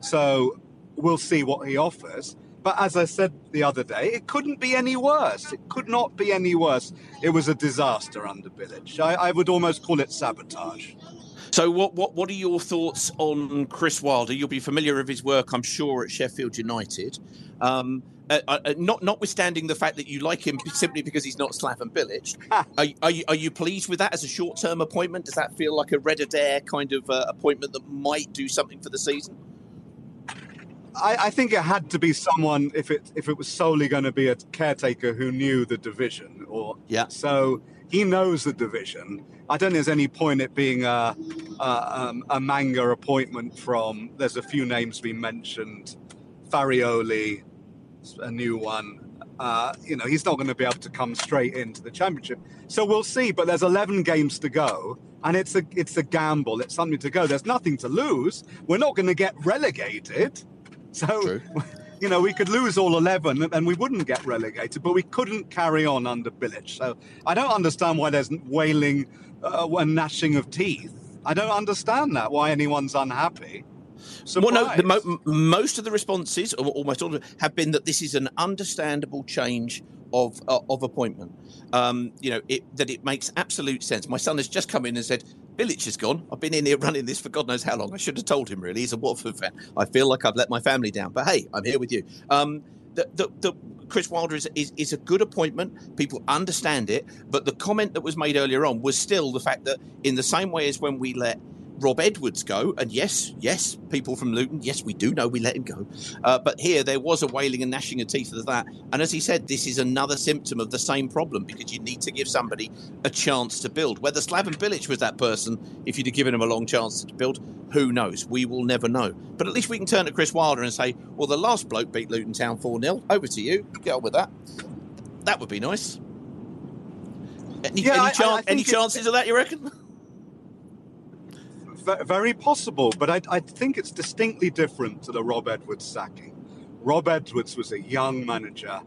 So we'll see what he offers. But as I said the other day, it couldn't be any worse. It could not be any worse. It was a disaster under Bilic. I, I would almost call it sabotage. So what what what are your thoughts on Chris Wilder? You'll be familiar with his work, I'm sure, at Sheffield United. Um, uh, uh, not notwithstanding the fact that you like him simply because he's not Slaven Bilic, are, are you are you pleased with that as a short term appointment? Does that feel like a Red Adair kind of uh, appointment that might do something for the season? I, I think it had to be someone if it if it was solely going to be a caretaker who knew the division or yeah. So he knows the division. I don't think there's any point it being a a, um, a manga appointment from. There's a few names being mentioned. Farioli, a new one. Uh, you know, he's not going to be able to come straight into the championship. So we'll see. But there's 11 games to go, and it's a it's a gamble. It's something to go. There's nothing to lose. We're not going to get relegated. So, you know, we could lose all 11 and we wouldn't get relegated, but we couldn't carry on under Bilic. So I don't understand why there's wailing uh, and gnashing of teeth. I don't understand that, why anyone's unhappy. Well, no, the mo- most of the responses, or almost all of them, have been that this is an understandable change of uh, of appointment. Um, you know, it, that it makes absolute sense. My son has just come in and said, "Bilic is gone. I've been in here running this for God knows how long. I should have told him. Really, he's a Watford fan. I feel like I've let my family down, but hey, I'm here with you." Um, the, the, the Chris Wilder is, is is a good appointment. People understand it, but the comment that was made earlier on was still the fact that in the same way as when we let Rob Edwards go, and yes, yes, people from Luton, yes, we do know we let him go. Uh, but here there was a wailing and gnashing of teeth of that. And as he said, this is another symptom of the same problem because you need to give somebody a chance to build. Whether Slaven Bilic was that person, if you'd have given him a long chance to build, who knows? We will never know. But at least we can turn to Chris Wilder and say, well, the last bloke beat Luton Town 4 0. Over to you. Get on with that. That would be nice. Any, Yeah, any, I- chan- I any chances of that, you reckon? Ve- Very possible, but I, I think it's distinctly different to the Rob Edwards sacking. Rob Edwards was a young manager,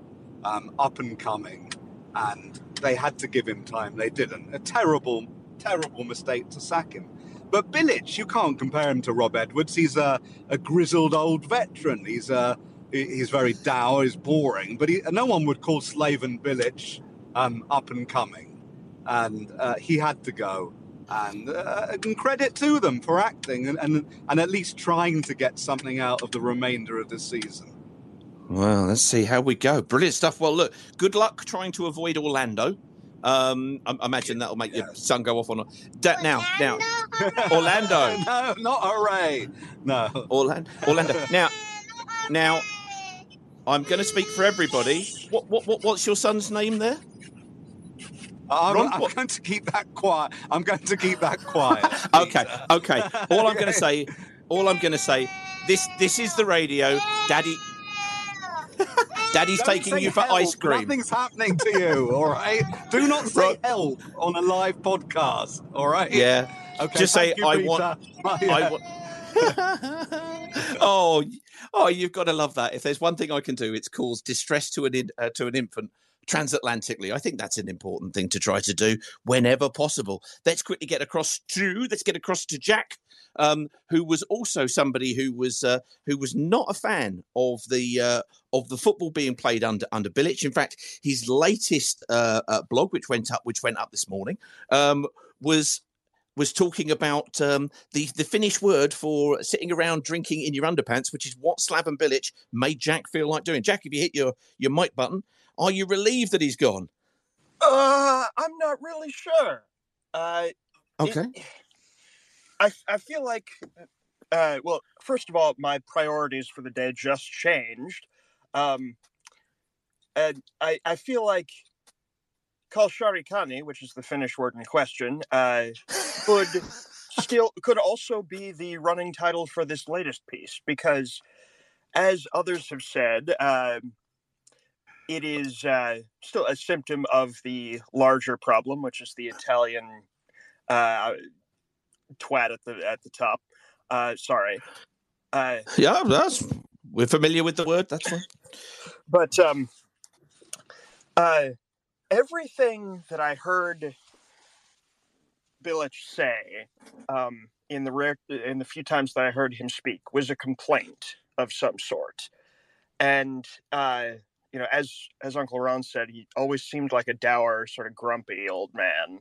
um, up and coming, and they had to give him time. They didn't. A terrible, terrible mistake to sack him. But Bilic, you can't compare him to Rob Edwards. He's a, a grizzled old veteran. He's uh, he- he's very dour, he's boring, but he, no one would call Slaven Bilic um, up and coming. And uh, he had to go. And, uh, and credit to them for acting and, and, and at least trying to get something out of the remainder of the season. Well, let's see how we go. Brilliant stuff. Well, look, good luck trying to avoid Orlando. Um, I, I imagine that'll make your son go off on a. Da- now, now, Orlando. no, not hooray. No. Orlando. Orlando. Now, now, I'm going to speak for everybody. What, what, what, what's your son's name there? I'm, I'm going to keep that quiet. I'm going to keep that quiet. Okay, okay. All I'm going to say, all I'm going to say, this this is the radio, Daddy. Daddy's Don't taking you for help. ice cream. Nothing's happening to you, all right? Do not say help on a live podcast, all right? Yeah. Okay. Just say you, I Peter. want. Yeah. I want. oh, oh, you've got to love that. If there's one thing I can do, it's cause distress to an in, uh, to an infant transatlantically. I think that's an important thing to try to do whenever possible. Let's quickly get across to let's get across to Jack, um, who was also somebody who was uh, who was not a fan of the uh, of the football being played under under Bilic. In fact, his latest uh, uh, blog, which went up which went up this morning, um, was was talking about um, the the Finnish word for sitting around drinking in your underpants, which is what Slaven Bilic made Jack feel like doing. Jack, if you hit your your mic button, are you relieved that he's gone? Uh, I'm not really sure. Uh, Okay. I I feel like, uh, well, first of all, my priorities for the day just changed, um, and I I feel like kalsarikännit, which is the Finnish word in question, uh, could still could also be the running title for this latest piece because, as others have said, um, it is uh, still a symptom of the larger problem, which is the Italian uh, twat at the at the top. Uh, sorry. Uh, Yeah, that's we're familiar with the word. That's fine. but um, uh, everything that I heard Bilic say um, in the rare in the few times that I heard him speak was a complaint of some sort, and uh, you know, as as Uncle Ron said, he always seemed like a dour, sort of grumpy old man,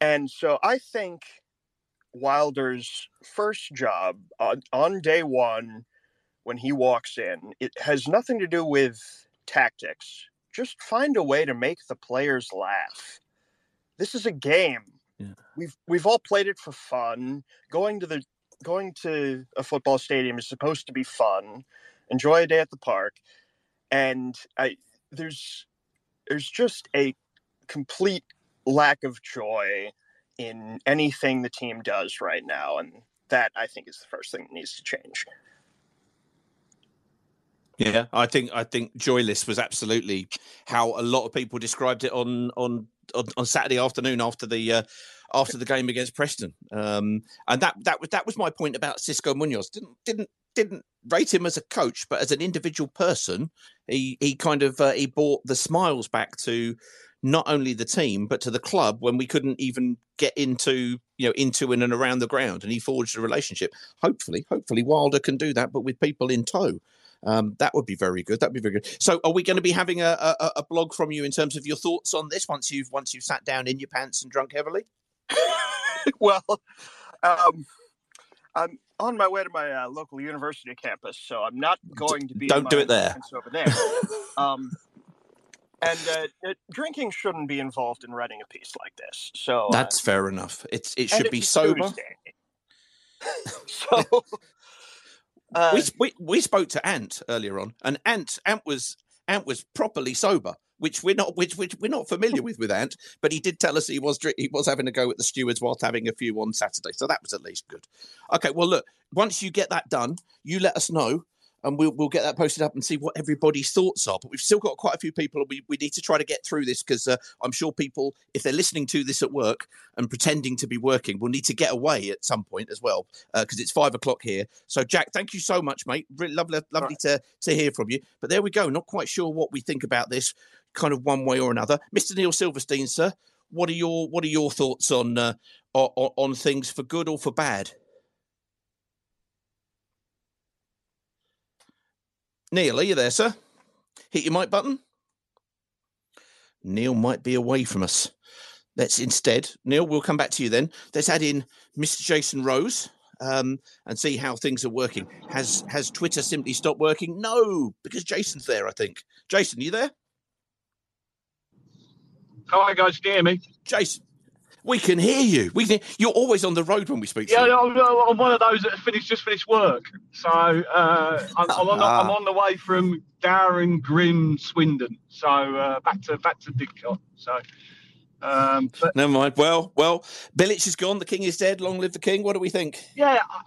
and so I think Wilder's first job on, on day one when he walks in, it has nothing to do with tactics. Just find a way to make the players laugh. This is a game. We've we've all played it for fun. Going to the going to a football stadium is supposed to be fun. Enjoy a day at the park. And I there's there's just a complete lack of joy in anything the team does right now and that I think is the first thing that needs to change. Yeah, I think I think joyless was absolutely how a lot of people described it on on on, on Saturday afternoon after the uh, after the game against Preston. Um, and that that was that was my point about Xisco Munoz. Didn't didn't didn't rate him as a coach, but as an individual person, he he kind of uh, he brought the smiles back to not only the team but to the club when we couldn't even get into you know into in and around the ground, and he forged a relationship. Hopefully, hopefully Wilder can do that, but with people in tow. Um, that would be very good. That'd be very good. So, are we going to be having a, a, a blog from you in terms of your thoughts on this once you've once you've sat down in your pants and drunk heavily? well, um, I'm on my way to my uh, local university campus, so I'm not going to be. don't do it there. Over there. um, and uh, uh, drinking shouldn't be involved in writing a piece like this. So uh, That's fair enough. It's it should be sober. So uh, we, we we spoke to Ant earlier on, and Ant Ant was Ant was properly sober, which we're not which, which we're not familiar with with Ant. But he did tell us he was he was having a go at the stewards whilst having a few on Saturday, so that was at least good. Okay, well look, once you get that done, you let us know. And we'll, we'll get that posted up and see what everybody's thoughts are. But we've still got quite a few people. We, we need to try to get through this because uh, I'm sure people, if they're listening to this at work and pretending to be working, will need to get away at some point as well because it's five o'clock here. So, Jack, thank you so much, mate. Really lovely, lovely to, to hear from you. But there we go. Not quite sure what we think about this, kind of one way or another. Mr. Neil Silverstein, sir, what are your what are your thoughts on uh, on, on things for good or for bad? Neil, are you there, sir? Hit your mic button. Neil might be away from us. Let's instead, Neil, we'll come back to you then. Let's add in Mr. Jason Rose um, and see how things are working. Has has Twitter simply stopped working? No, because Jason's there. I think. Jason, you there? Hi guys, can you hear me? Jason, we can hear you. We can. You're always on the road when we speak to Yeah, you. I'm, I'm one of those that finished just finished work, so uh, I'm, I'm, on the, I'm on the way from Darren Grim Swindon, so uh, back to back to Didcot. So um, but Never mind. Well, well, Bilic is gone. The king is dead. Long live the king. What do we think? yeah, I,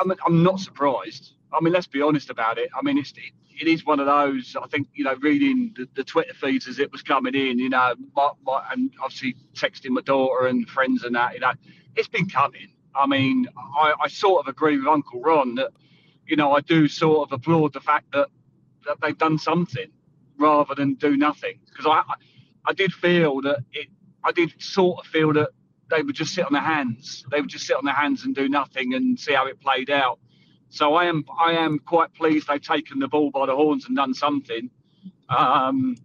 I'm I'm not surprised. I mean, let's be honest about it. I mean, it's it, it is one of those. I think you know, reading the, the Twitter feeds as it was coming in, you know, my, my, and obviously texting my daughter and friends and that, you know, it's been coming. I mean, I, I sort of agree with Uncle Ron that, you know, I do sort of applaud the fact that that they've done something rather than do nothing because I, I I did feel that it. I did sort of feel that they would just sit on their hands. They would just sit on their hands and do nothing and see how it played out. So I am I am quite pleased they've taken the ball by the horns and done something. Um,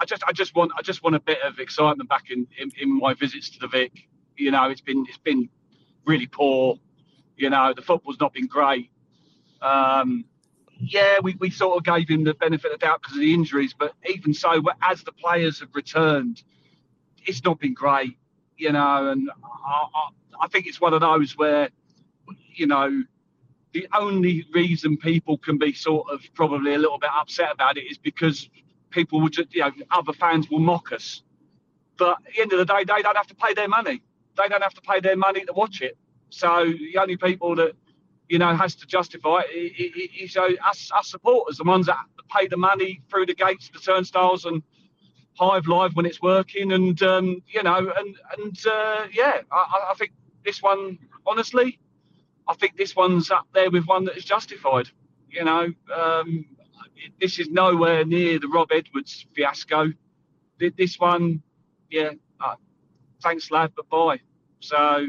I just I just want I just want a bit of excitement back in, in, in my visits to the Vic. You know, it's been it's been really poor. You know, the football's not been great. Um, yeah, we, we sort of gave him the benefit of the doubt because of the injuries, but even so, as the players have returned, it's not been great. You know, and I, I, I think it's one of those where, you know, the only reason people can be sort of probably a little bit upset about it is because people would just, you know, other fans will mock us. But at the end of the day, they don't have to pay their money. They don't have to pay their money to watch it. So the only people that, you know, has to justify it i- i- i- uh, us, us supporters, the ones that pay the money through the gates, the turnstiles, and Hive Live when it's working. And, um, you know, and, and uh, yeah, I- I think this one, honestly, I think this one's up there with one that is justified. You know, um, this is nowhere near the Rob Edwards fiasco. This one, yeah, uh, thanks, lad, but bye. So,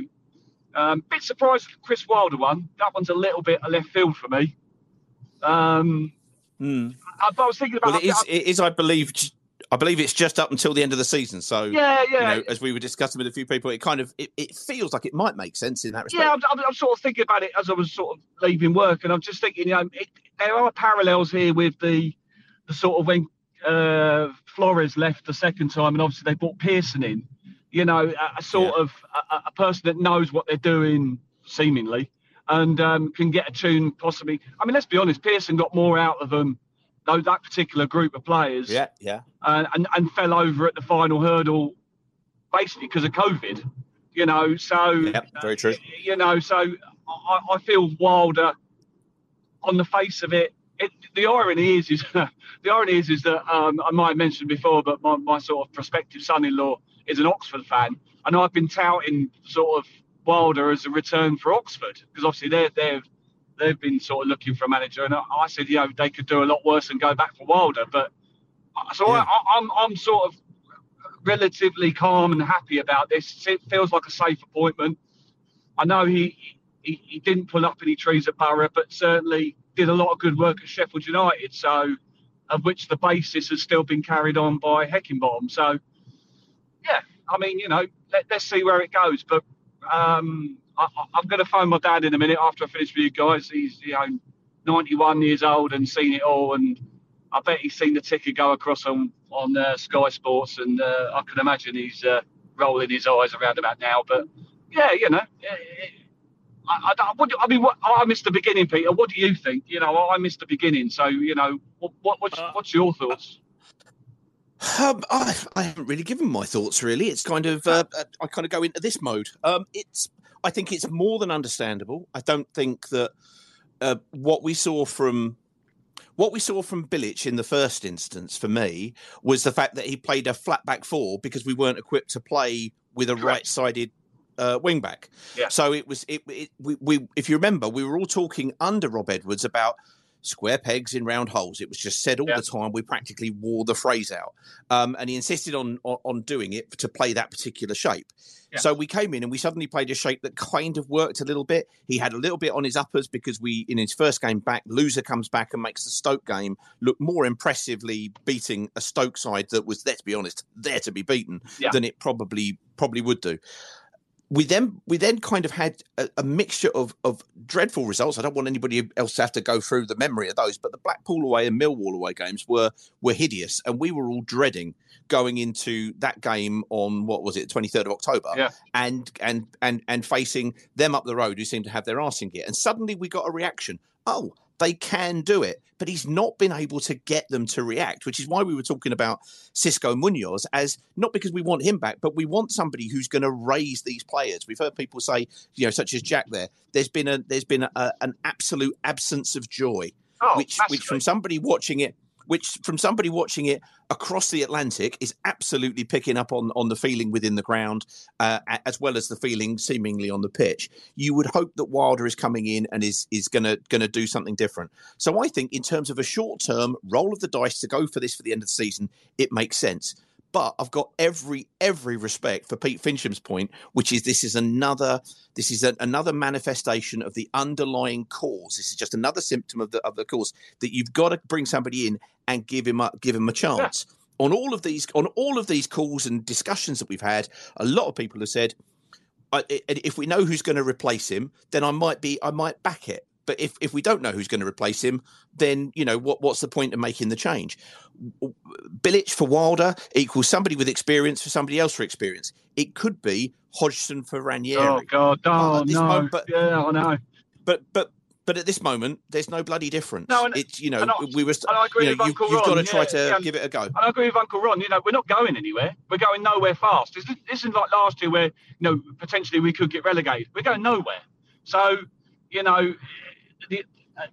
um, bit surprised at the Chris Wilder one. That one's a little bit a left field for me. Um, Hmm. I, I was thinking about Well, it is. It is, I believe. I believe it's just up until the end of the season. So Yeah, You yeah. know, as we were discussing with a few people, it kind of it, it feels like it might make sense in that respect. Yeah, I'm, I'm, I'm sort of thinking about it as I was sort of leaving work, and I'm just thinking, you know, it, there are parallels here with the the sort of when uh, Flores left the second time, and obviously they brought Pearson in. You know, a, a sort of a, a person that knows what they're doing, seemingly, and um, can get a tune possibly. I mean, let's be honest, Pearson got more out of them, though that particular group of players Yeah, yeah. and, and, and fell over at the final hurdle basically because of COVID. You know, so Yep, very true. you know, so I, I feel Wilder on the face of it. It, the irony is, is the irony is, is that um, I might have mentioned before, but my, my sort of prospective son-in-law is an Oxford fan, and I've been touting sort of Wilder as a return for Oxford because obviously they're they've they've been sort of looking for a manager, and I, I said, you know, they could do a lot worse and go back for Wilder, but so I, I, I'm I'm sort of relatively calm and happy about this. It feels like a safe appointment. I know he, he he didn't pull up any trees at Borough, but certainly did a lot of good work at Sheffield United. So, of which the basis has still been carried on by Heckingbottom. So, yeah, I mean, you know, let, let's see where it goes. But um, I, I- I'm going to phone my dad in a minute after I finish with you guys. He's you know 91 years old and seen it all, and I bet he's seen the ticker go across on on uh, Sky Sports, and uh, I can imagine he's uh, rolling his eyes around about now. But yeah, you know, I, I, what, do- I mean, what, I missed the beginning, Peter. What do you think? You know, I missed the beginning. So you know, what, what what's, what's your thoughts? Um, I, I haven't really given my thoughts. Really, it's kind of uh, uh, I kind of go into this mode. Um, it's I think it's more than understandable. I don't think that uh, what we saw from what we saw from Bilic in the first instance for me was the fact that he played a flat back four because we weren't equipped to play with a right-sided uh, wing back. Yeah. So it was it, it we, we if you remember we were all talking under Rob Edwards about square pegs in round holes. It was just said all the time. We practically wore the phrase out. Um, and he insisted on, on on doing it to play that particular shape. Yeah. So we came in and we suddenly played a shape that kind of worked a little bit. He had a little bit on his uppers because we, in his first game back, loser comes back and makes the Stoke game look more impressively beating a Stoke side that was, let's be honest, there to be beaten Yeah. than it probably probably would do. We then we then kind of had a, a mixture of of dreadful results. I don't want anybody else to have to go through the memory of those, but the Blackpool away and Millwall away games were were hideous, and we were all dreading going into that game on what was it, twenty third of October, Yeah. and and and and facing them up the road who seemed to have their arse in gear. And suddenly we got a reaction. Oh, they can do it, but he's not been able to get them to react, which is why we were talking about Xisco Munoz as not because we want him back, but we want somebody who's going to raise these players. We've heard people say, you know, such as Jack. There, there's been a there's been a, an absolute absence of joy, Oh, which which from somebody watching it. Which, from somebody watching it across the Atlantic, is absolutely picking up on on the feeling within the ground, uh, as well as the feeling seemingly on the pitch. You would hope that Wilder is coming in and is is gonna gonna do something different. So I think, in terms of a short term roll of the dice to go for this for the end of the season, it makes sense. But I've got every every respect for Pete Fincham's point, which is this is another this is a, another manifestation of the underlying cause. This is just another symptom of the of the cause that you've got to bring somebody in and give him a, give him a chance. On all of these on all of these calls and discussions that we've had, a lot of people have said, if we know who's going to replace him, then I might be I might back it. But if, if we don't know who's going to replace him, then you know what what's the point of making the change? Bilic for Wilder equals somebody with experience for somebody else for experience. It could be Hodgson for Ranieri. Oh God, oh no, moment- but- yeah, oh, I know. But but but at this moment, there's no bloody difference. No, and- it's you know I- we were. I agree you with know, you, Uncle you've got to try yeah, to yeah. give it a go. And I agree with Uncle Ron. You know, we're not going anywhere. We're going nowhere fast. This this isn't like last year where you know potentially we could get relegated. We're going nowhere. So you know, the,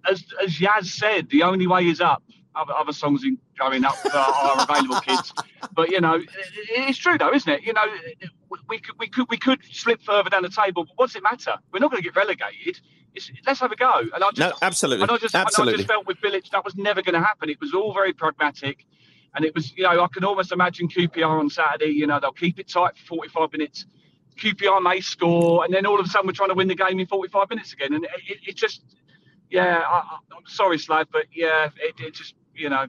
as as Yaz said, the only way is up. Other, other songs in, going up are, are available, kids. But you know, it, it's true though, isn't it? You know, we could we could we could slip further down the table, but what's it matter? We're not going to get relegated. It's, let's have a go. And I just, No, absolutely, and I just, and I absolutely. just felt with Bilic that was never going to happen. It was all very pragmatic, and it was, you know, I can almost imagine QPR on Saturday. You know, they'll keep it tight for 45 minutes. QPR may score, and then all of a sudden we're trying to win the game in 45 minutes again, and it, it, it just, yeah, I, I'm sorry, Slav, but yeah, it, it just, you know,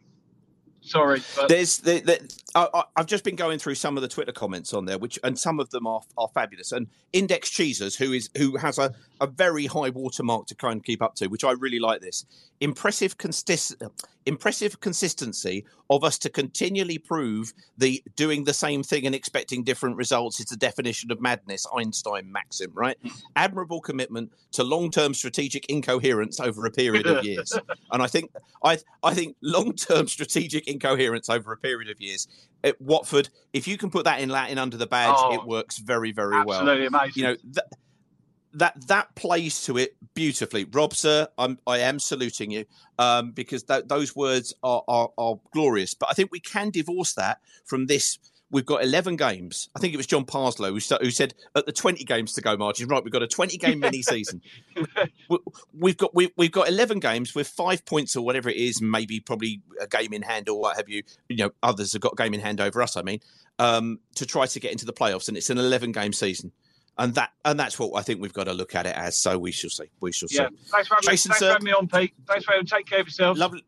sorry, but There's the, the, I, I've just been going through some of the Twitter comments on there, which and some of them are, are fabulous. And Index Cheesers, who is who has a, a very high watermark to kind of keep up to, which I really like. This impressive consist, impressive consistency of us to continually prove the doing the same thing and expecting different results is the definition of madness. Einstein maxim, right? Admirable commitment to long term strategic incoherence over a period of years. And I think I I think long term strategic incoherence over a period of years. At Watford, if you can put that in Latin under the badge, Oh, it works very very well. absolutely amazing. You know that that that plays to it beautifully. Rob, sir, I'm I am saluting you um, because th- those words are, are are glorious. But I think we can divorce that from this. We've got 11 games. I think it was John Parslow who, who said at the 20 games to go margin. Right, we've got a 20 game mini season. We- we've got we, we've got 11 games with five points or whatever it is, maybe probably a game in hand or what have you. You know, others have got a game in hand over us. I mean, um, to try to get into the playoffs, and it's an 11 game season. And that and that's what I think we've got to look at it as. So we shall see. We shall yeah, see. thanks for having, Jason, thanks for having me on, Pete. Thanks for having, take care of yourself. Lovely,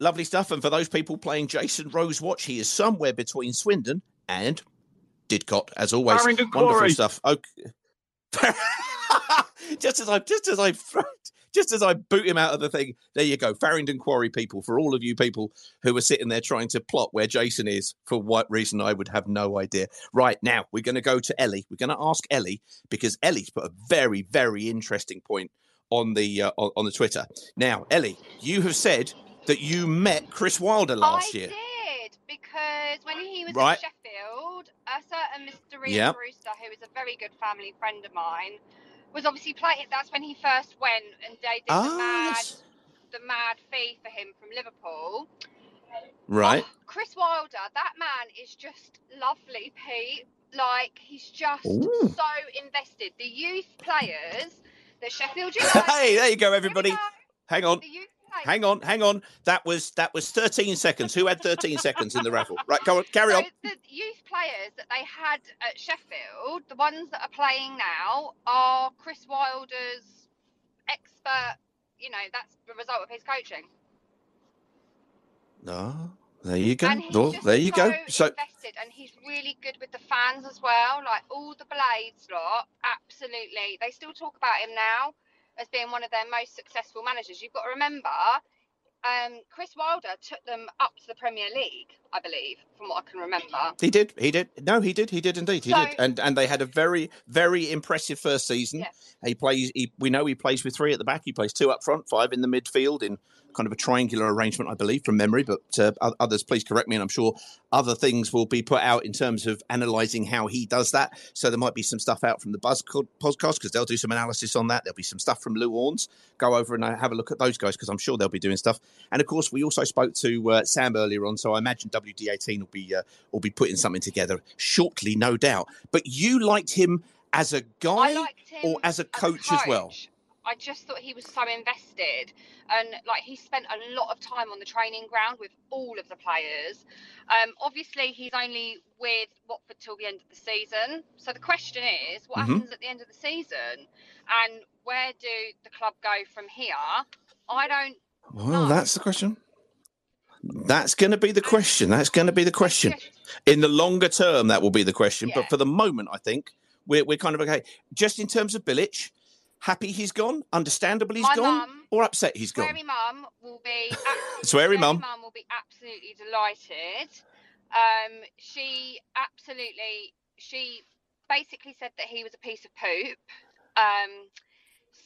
lovely stuff. And for those people playing Jason Rose Watch, he is somewhere between Swindon and Didcot, as always. Faringdon Wonderful Quarry. stuff. Okay. just as I just as I just as I boot him out of the thing, there you go. Faringdon Quarry people, for all of you people who are sitting there trying to plot where Jason is, for what reason I would have no idea. Right now, we're going to go to Ellie. We're going to ask Ellie because Ellie's put a very, very interesting point on the uh, on, on the Twitter. Now, Ellie, you have said that you met Chris Wilder last I year. I did because when he was Right. at Sheffield, a certain Mr. Rhian Yep. Brewster, who is a very good family friend of mine, was obviously playing. That's when he first went and they did Ah, the mad, yes. the mad fee for him from Liverpool. Right. Chris Wilder, that man is just lovely, Pete. Like he's just Ooh. so invested. The youth players, the Sheffield United. hey, there you go, everybody. Hang on. The youth hang on, hang on. That was that was 13 seconds. Who had 13 seconds in the raffle? Right, go on, carry so on. the youth players that they had at Sheffield, the ones that are playing now, are Chris Wilder's expert. You know, that's the result of his coaching. No, there you go. And he's Well, just there you go. so So invested, and he's really good with the fans as well. Like all the Blades lot, absolutely. They still talk about him now as being one of their most successful managers. You've got to remember, um, Chris Wilder took them up to the Premier League, I believe, from what I can remember. he did, he did. No, he did, he did indeed, he So- did. And and they had a very very impressive first season. He plays. He, we know he plays with three at the back. He plays two up front, five in the midfield in kind of a triangular arrangement, I believe, from memory. But uh, others, please correct me, and I'm sure other things will be put out in terms of analysing how he does that. So there might be some stuff out from the Buzz podcast because they'll do some analysis on that. There'll be some stuff from Lou Orns. Go over and uh, have a look at those guys because I'm sure they'll be doing stuff. And of course, we also spoke to uh, Sam earlier on, so I imagine WD18 will be uh, will be putting something together shortly, no doubt. But you liked him as a guy or as a coach, as well? I just thought he was so invested, and like he spent a lot of time on the training ground with all of the players. Um, obviously, he's only with Watford till the end of the season. So the question is, what Mhm. happens at the end of the season, and where do the club go from here? I don't. Well, that's the question. That's going to be the question. That's going to be the question. In the longer term, that will be the question. But for the moment, I think we're, we're kind of okay. Just in terms of Bilic, happy he's gone, understandable he's My gone, mum- or upset he's gone. Sweary mum will be. Sweary mum. mum will be absolutely delighted. Um, she absolutely. She basically said that he was a piece of poop. Um,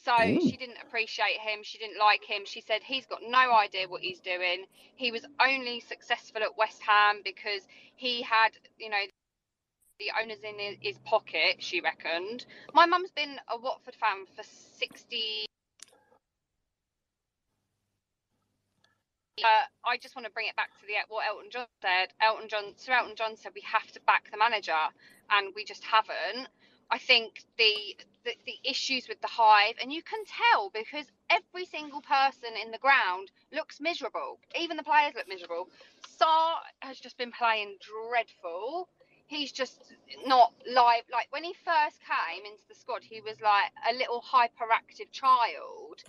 so Ooh. she didn't appreciate him. She didn't like him. She said he's got no idea what he's doing. He was only successful at West Ham because he had, you know, the owners in his, pocket. She reckoned. My mum's been a Watford fan for sixty. Uh, I just want to bring it back to the what Elton John said. Elton John, Sir Elton John said we have to back the manager, and we just haven't. I think the, the the issues with the hive, and you can tell because every single person in the ground looks miserable. Even the players look miserable. Sarr has just been playing dreadful. He's just not live. Like when he first came into the squad, he was like a little hyperactive child,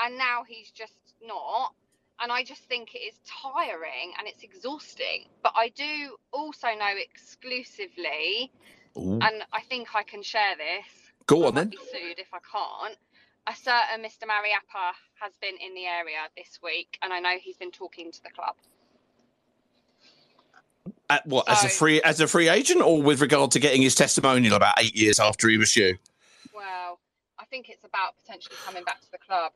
and now he's just not. And I just think it is tiring and it's exhausting. But I do also know exclusively, Ooh. and I think I can share this. Go on then. Be sued if I can't. A certain Mr. Mariappa has been in the area this week, and I know he's been talking to the club. At what as a free as a free agent, or with regard to getting his testimonial about eight years after he was you? Well, I think it's about potentially coming back to the club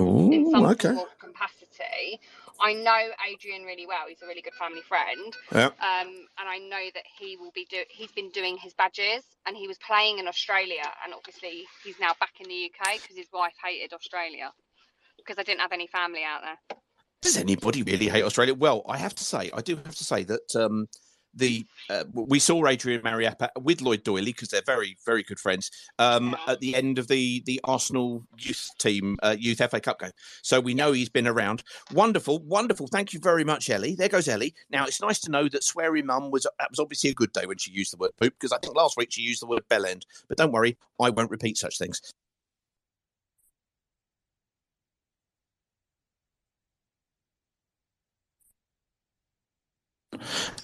Ooh, in some okay. or capacity. I know Adrian really well. He's a really good family friend. Yeah. Um, and I know that he will be do. He's been doing his badges, and he was playing in Australia, and obviously he's now back in the UK because his wife hated Australia because I didn't have any family out there. Does anybody really hate Australia? Well, I have to say, I do have to say that um, the uh, we saw Adrian Mariappa with Lloyd Doyley because they're very, very good friends um, at the end of the the Arsenal youth team uh, youth FA Cup game. So we know he's been around. Wonderful, wonderful. Thank you very much, Ellie. There goes Ellie. Now it's nice to know that sweary mum was that was obviously a good day when she used the word poop because I think last week she used the word bellend. But don't worry, I won't repeat such things.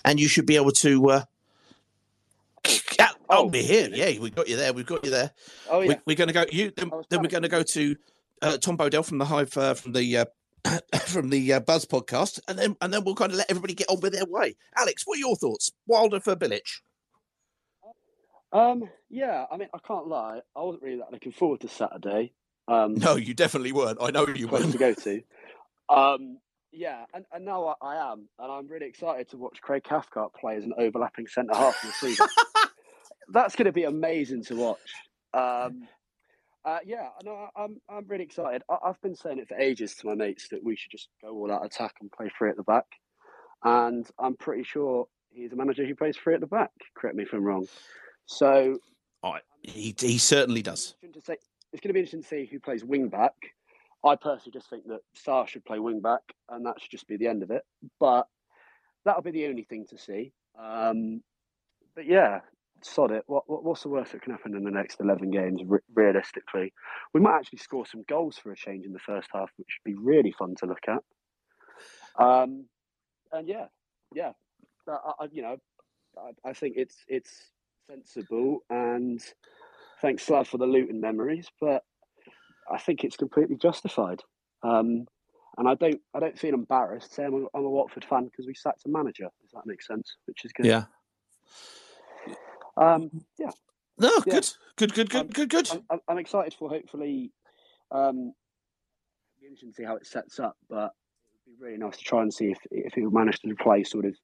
And you should be able to. Uh, Ah, oh, we're here. Yeah, we got you there. We've got you there. Oh, we, yeah. we're going to go. You then, then we're going to go to uh, Tom Bodell from the Hive uh, from the uh, from the uh, Buzz podcast, and then and then we'll kind of let everybody get on with their way. Alex, what are your thoughts? Wilder for Bilic? Um, yeah, I mean, I can't lie. I wasn't really that looking forward to Saturday. Um, No, you definitely weren't. I know you weren't. to go to. Um, yeah, and, and now I, I am, and I'm really excited to watch Craig Cathcart play as an overlapping centre half in the season. That's going to be amazing to watch. Um, uh, yeah, no, I- I'm I'm really excited. I, I've been saying it for ages to my mates that we should just go all out attack and play free at the back, and I'm pretty sure he's a manager who plays free at the back. Correct me if I'm wrong. So I, he he certainly does. it's going to be interesting to see who plays wing back. I personally just think that Sarr should play wing back, and that should just be the end of it. But that'll be the only thing to see. Um, but yeah, sod it. What, what, what's the worst that can happen in the next eleven games? Re- realistically, we might actually score some goals for a change in the first half, which would be really fun to look at. Um, and yeah, yeah, I, I, you know, I, I think it's it's sensible, and thanks Slav for the Luton memories, but I think it's completely justified. Um, and I don't, I don't feel embarrassed saying I'm I'm a Watford fan because we sacked a manager. Does that make sense? Which is good. Yeah. Um, yeah. No, Yeah. good, good, good, good, I'm- good, good. I'm, I'm, excited for hopefully. Um, be interesting to see how it sets up, but it'd be really nice to try and see if if he manage to play sort of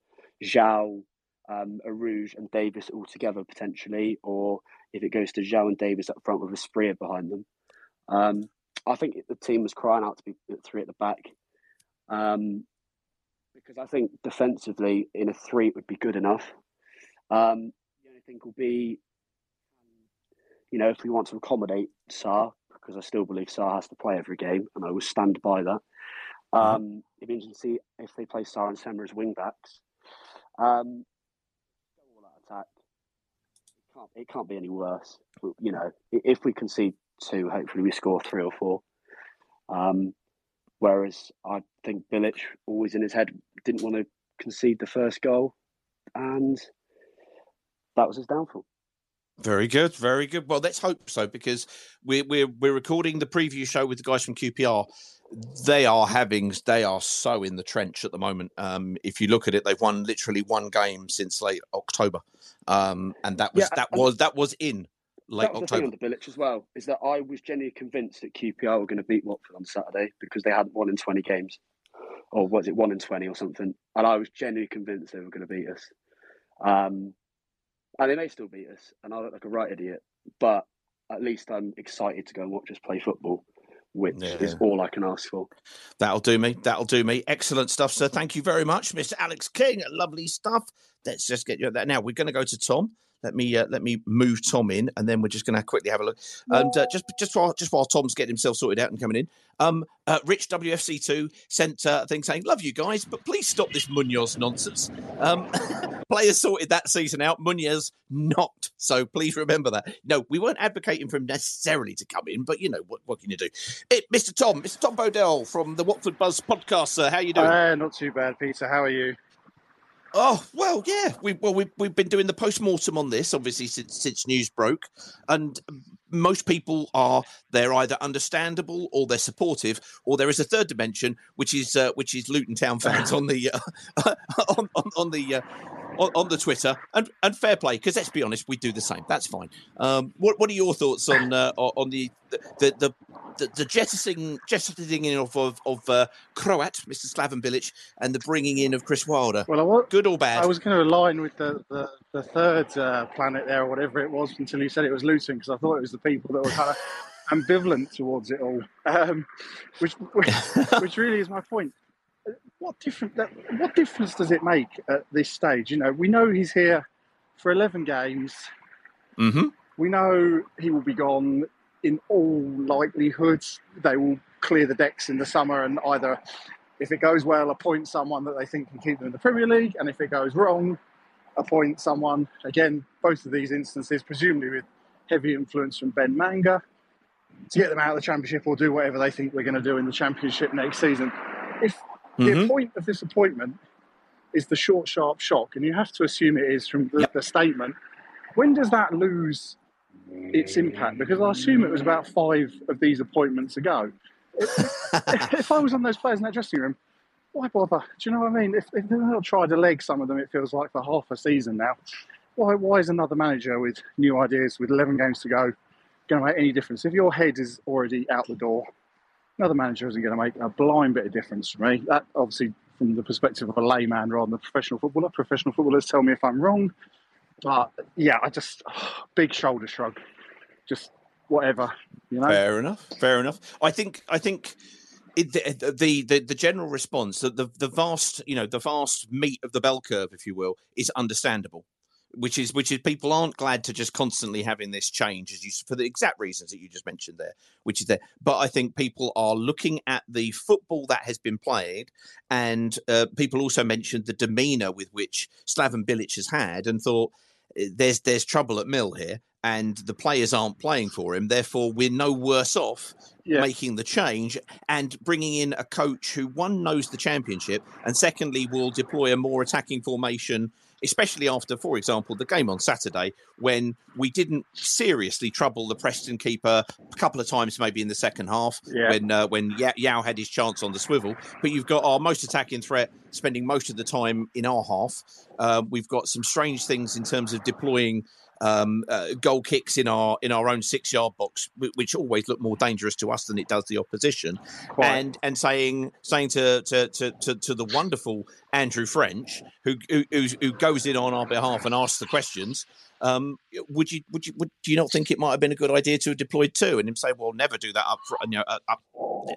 João, um, Arouge, and Davis all together potentially, or if it goes to João and Davis up front with Asprilla behind them. Um, I think the team was crying out to be at three at the back. Um, because I think defensively in a three it would be good enough. Um, the only thing will be, you know, if we want to accommodate Sarr, because I still believe Sarr has to play every game, and I will stand by that. Um, It'd be interesting to see if they play Sarr and Sema as wing backs. Um, all attack. It can't, it can't be any worse. You know, if we concede two, hopefully we score three or four. Um, whereas I think Bilic, always in his head, didn't want to concede the first goal, and that was his downfall. Very good, very good. Well, let's hope so because we're we're we're recording the preview show with the guys from QPR. They are having they are so in the trench at the moment. Um, if you look at it, they've won literally one game since late October, um, and that was Yeah, that was that was in late that was the thing October. on the Bilic as well, is that I was genuinely convinced that QPR were going to beat Watford on Saturday because they hadn't won in 20 games. Or was it one in 20 or something? And I was genuinely convinced they were going to beat us. Um, and they may still beat us, and I look like a right idiot, but at least I'm excited to go and watch us play football, which is all I can ask for. That'll do me. That'll do me. Excellent stuff, sir. Thank you very much, Mr. Alex King. Lovely stuff. Let's just get you at that now. We're going to go to Tom. Let me uh, let me move Tom in, and then we're just going to quickly have a look. And uh, just just while just while Tom's getting himself sorted out and coming in, um, uh, Rich WFC two sent uh, a thing saying, "Love you guys, but please stop this Munoz nonsense." Um, players sorted that season out. Munoz not. So please remember that. No, we weren't advocating for him necessarily to come in, but you know what? What can you do? It, Mr. Tom, Mr. Tom Bodell from the Watford Buzz podcast. Sir, how you doing? Uh, not too bad, Peter. How are you? Oh well, yeah. We well we we've been doing the post mortem on this obviously since since news broke, and most people are they're either understandable or they're supportive, or there is a third dimension which is uh, which is Luton Town fans on the uh, on, on on the. Uh, on, on the Twitter and, and fair play because let's be honest we do the same. That's fine. Um, what what are your thoughts on uh, on the the the, the, the jettisoning jettisoning in of of, of uh, Croat Mr Slaven Bilic and the bringing in of Chris Wilder? Well, I was, good or bad? I was going to align with the, the, the third uh, planet there, or whatever it was, until you said it was Luton, because I thought it was the people that were kind of ambivalent towards it all, um, which, which which really is my point. What different? That, what difference does it make at this stage? You know, we know he's here for eleven games. Mm-hmm. We know he will be gone in all likelihood. They will clear the decks in the summer and either, if it goes well, appoint someone that they think can keep them in the Premier League, and if it goes wrong, appoint someone. Again, both of these instances, presumably with heavy influence from Ben Manga, to get them out of the Championship or do whatever they think we're going to do in the Championship next season. If the mm-hmm. point of this appointment is the short, sharp shock, and you have to assume it is from the, the statement, when does that lose its impact? Because I assume it was about five of these appointments ago. If, if I was on those players in that dressing room, why bother? Do you know what I mean? If, if they've not tried to leg some of them, it feels like for half a season now. Why, why is another manager with new ideas, with 11 games to go, going to make any difference? If your head is already out the door, another manager isn't going to make a blind bit of difference for me. That obviously, from the perspective of a layman rather than a professional footballer. Professional footballers tell me if I'm wrong, but yeah, I just big shoulder shrug, just whatever, you know. Fair enough. Fair enough. I think. I think. It, the, the the the general response, the, the the vast you know the vast meat of the bell curve, if you will, is understandable. Which is which is people aren't glad to just constantly having this change as you for the exact reasons that you just mentioned there, which is there. But I think people are looking at the football that has been played, and uh, people also mentioned the demeanour with which Slaven Bilic has had, and thought "Eh, there's there's trouble at Mill here, and the players aren't playing for him. Therefore, we're no worse off making the change and bringing in a coach who one knows the championship, and secondly will deploy a more attacking formation. Especially after, for example, the game on Saturday, when we didn't seriously trouble the Preston keeper a couple of times, maybe in the second half, Yeah. when uh, when Ya- Yao had his chance on the swivel. But you've got our most attacking threat spending most of the time in our half. Uh, we've got some strange things in terms of deploying um, uh, goal kicks in our in our own six yard box, which always look more dangerous to us than it does the opposition. Quite. And and saying saying to to, to to to the wonderful Andrew French, who who who goes in on our behalf and asks the questions. Um, would you would you would do you not think it might have been a good idea to have deployed two and him say, well, never do that up, fr- you know, up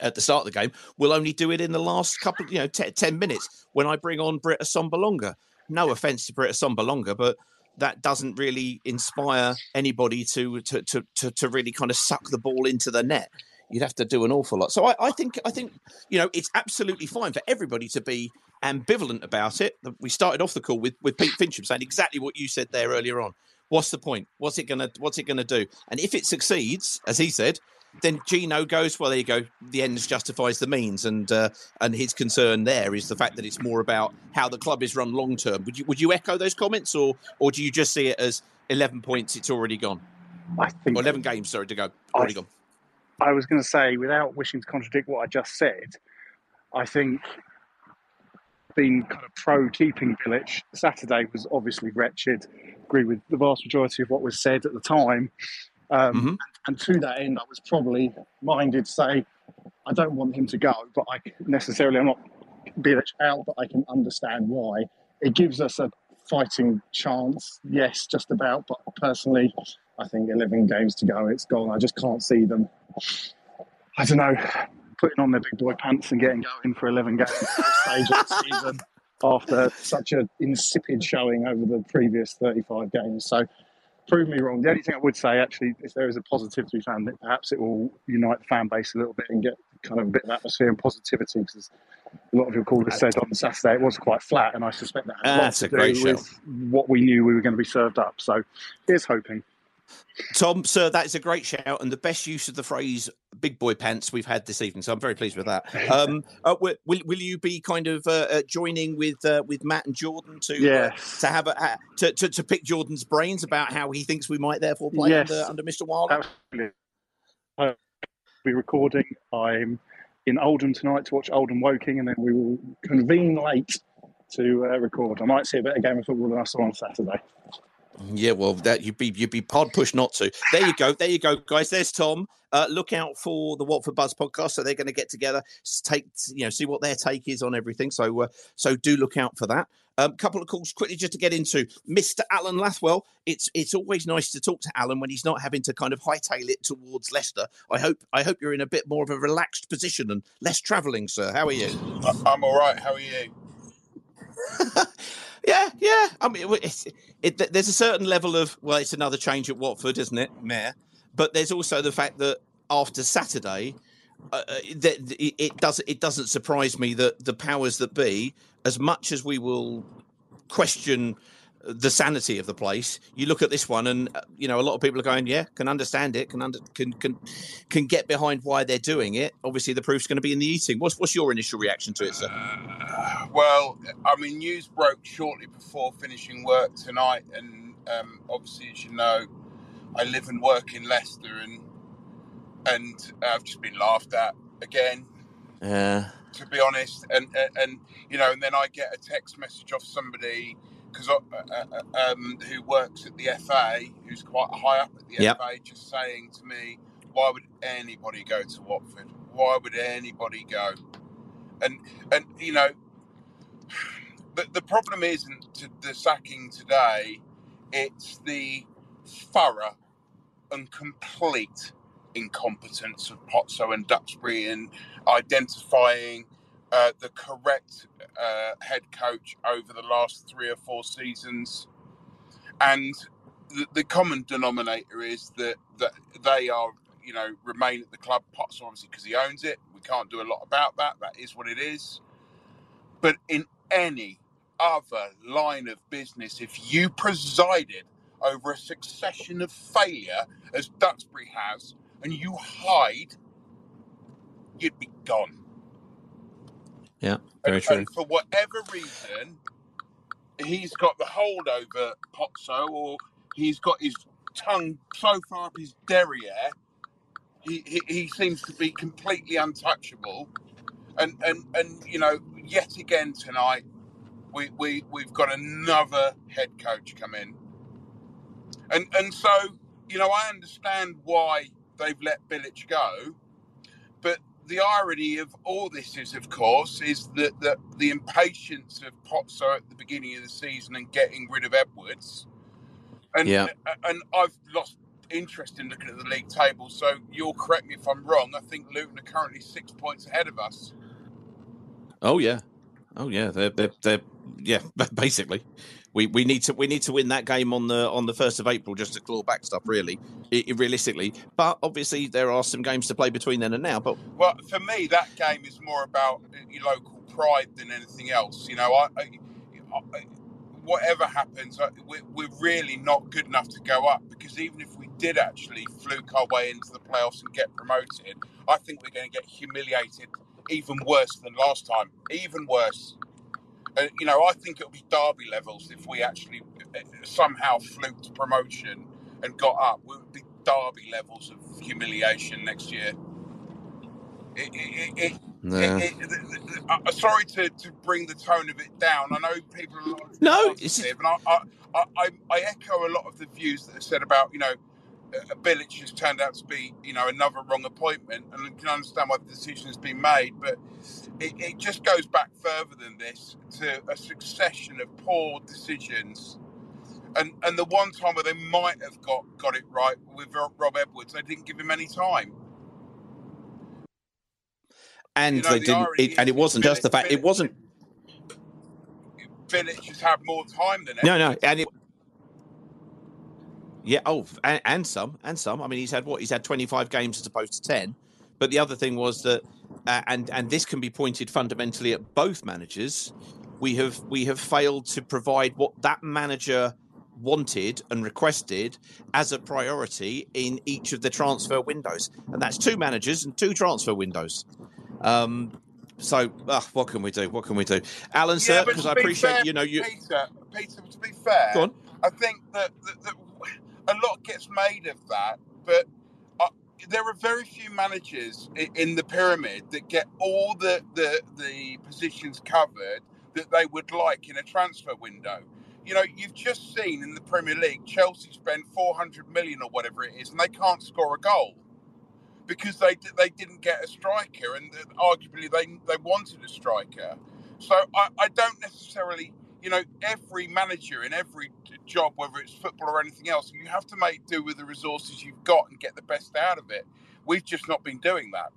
at the start of the game. We'll only do it in the last couple, you know, te- ten minutes when I bring on Britt Assombalonga. No offense to Britt Assombalonga, but that doesn't really inspire anybody to to, to to to really kind of suck the ball into the net. You'd have to do an awful lot. So I, I think I think you know it's absolutely fine for everybody to be ambivalent about it. We started off the call with with Pete Fincham saying exactly what you said there earlier on. What's the point? What's it gonna What's it gonna do? And if it succeeds, as he said, then Gino goes. Well, there you go. The ends justifies the means, and uh, and his concern there is the fact that it's more about how the club is run long term. Would you Would you echo those comments, or or do you just see it as eleven points? It's already gone. I think or eleven games. Sorry to go. Already gone. I was going to say, without wishing to contradict what I just said, I think being kind of pro keeping Bilic, Saturday was obviously wretched. Agree with the vast majority of what was said at the time. Um, And to that end, I was probably minded to say, I don't want him to go, but I necessarily, I'm not Bilic out, but I can understand why. It gives us a fighting chance, yes, just about, but personally, I think 11 games to go, it's gone. I just can't see them. I don't know, putting on their big boy pants and getting going for 11 games stage of the season after such an insipid showing over the previous 35 games. So, prove me wrong. The only thing I would say, actually, if there is a positive to be found, that perhaps it will unite the fan base a little bit and get kind of a bit of atmosphere and positivity because a lot of your callers said on Saturday it was quite flat, and I suspect that had a lot That's to a great show. what we knew we were going to be served up. So, here's hoping. Tom, sir, that is a great shout and the best use of the phrase "big boy pants" we've had this evening. So I'm very pleased with that. Um, uh, will, will you be kind of uh, uh, joining with uh, with Matt and Jordan to uh, Yes. to have a to, to to pick Jordan's brains about how he thinks we might therefore play Yes. under under Mr. Wilder? Absolutely. I'll be recording. I'm in Oldham tonight to watch Oldham Woking, and then we will convene late to uh, record. I might see a better game of football than I saw on Saturday. Yeah, well, that you'd be you'd be hard pushed not to. There you go, there you go, guys. There's Tom. Uh, look out for the Watford Buzz podcast. So they're going to get together, take you know, see what their take is on everything. So uh, so do look out for that. A um, couple of calls quickly just to get into Mr. Alan Lathwell. It's it's always nice to talk to Alan when he's not having to kind of hightail it towards Leicester. I hope I hope you're in a bit more of a relaxed position and less travelling, sir. How are you? I'm all right. How are you? Yeah, yeah. I mean, it's, it, there's a certain level of well, it's another change at Watford, isn't it, Mayor? But there's also the fact that after Saturday, uh, uh, it, it does it doesn't surprise me that the powers that be, as much as we will question the sanity of the place, you look at this one, and uh, you know a lot of people are going, yeah, can understand it, can under, can can can get behind why they're doing it. Obviously, the proof's going to be in the eating. What's what's your initial reaction to it, sir? Well, I mean, news broke shortly before finishing work tonight, and um, obviously, as you know, I live and work in Leicester, and and I've just been laughed at again. Yeah. to be honest. And, and and you know, and then I get a text message off somebody because uh, uh, um, who works at the FA, who's quite high up at the Yep. FA, just saying to me, "Why would anybody go to Watford? Why would anybody go?" And and you know, the the problem isn't to the sacking today; it's the thorough and complete incompetence of Pozzo and Duxbury in identifying uh, the correct uh, head coach over the last three or four seasons. and the, the common denominator is that that they are you know remain at the club. Potts obviously because he owns it. We can't do a lot about that. That is what it is. But in any other line of business, if you presided over a succession of failure as Duxbury has, and you hide, you'd be gone. Yeah, very And, true. and for whatever reason, he's got the hold over Pozzo, or he's got his tongue so far up his derriere, he, he, he seems to be completely untouchable. And, and, and you know, yet again tonight, we, we, we've got another head coach come in. And, and so, you know, I understand why they've let Bilic go, the irony of all this is, of course, is that, that the impatience of Pozzo at the beginning of the season and getting rid of Edwards, and Yeah. Uh, and I've lost interest in looking at the league table. So you'll correct me if I'm wrong. I think Luton are currently six points ahead of us. Oh yeah, oh yeah. They're they're, they're yeah. Basically, we, we need to we need to win that game on the on the first of April just to claw back stuff. Really, I, I- realistically, but obviously there are some games to play between then and now. But Well, for me, that game is more about uh, your local pride than anything else. You know, I, I, I whatever happens, we're, we're really not good enough to go up because even if we did actually fluke our way into the playoffs and get promoted, I think we're going to get humiliated even worse than last time. Even worse. Uh, you know, I think it'll be derby levels if we actually uh, somehow fluked promotion and got up. We would be derby levels of humiliation next year. It, it, it, it, Nah. it, it, th- th- th- uh, sorry to, to bring the tone of it down. I know people are a lot No, positive, and I, I, I, I- echo a lot of the views that are said about you know uh, Bilic has turned out to be you know another wrong appointment, and I can understand why the decision has been made, but it, it just goes back further than this to a succession of poor decisions. And, and the one time where they might have got, got it right with Rob Edwards, they didn't give him any time. and You know, they the didn't. It, and it wasn't just the Bilic- fact. It wasn't. Bilic has had more time than No, no, Edwards. and it. Yeah. Oh, and, and some, and some. I mean, he's had what? He's had twenty-five games as opposed to ten. But the other thing was that, uh, and and this can be pointed fundamentally at both managers. We have we have failed to provide what that manager wanted and requested as a priority in each of the transfer windows, and that's two managers and two transfer windows. Um, so, ah, what can we do? What can we do, Alan? Yeah, sir, because I appreciate fair, you know you. Peter, Peter, to be fair. I think that, that, that a lot gets made of that, but uh, there are very few managers i- in the pyramid that get all the, the the positions covered that they would like in a transfer window. You know, you've just seen in the Premier League, Chelsea spend 400 million or whatever it is, and they can't score a goal because they they didn't get a striker, and arguably they they wanted a striker. So I, I don't necessarily, you know, every manager in every job, whether it's football or anything else, you have to make do with the resources you've got and get the best out of it. We've just not been doing that.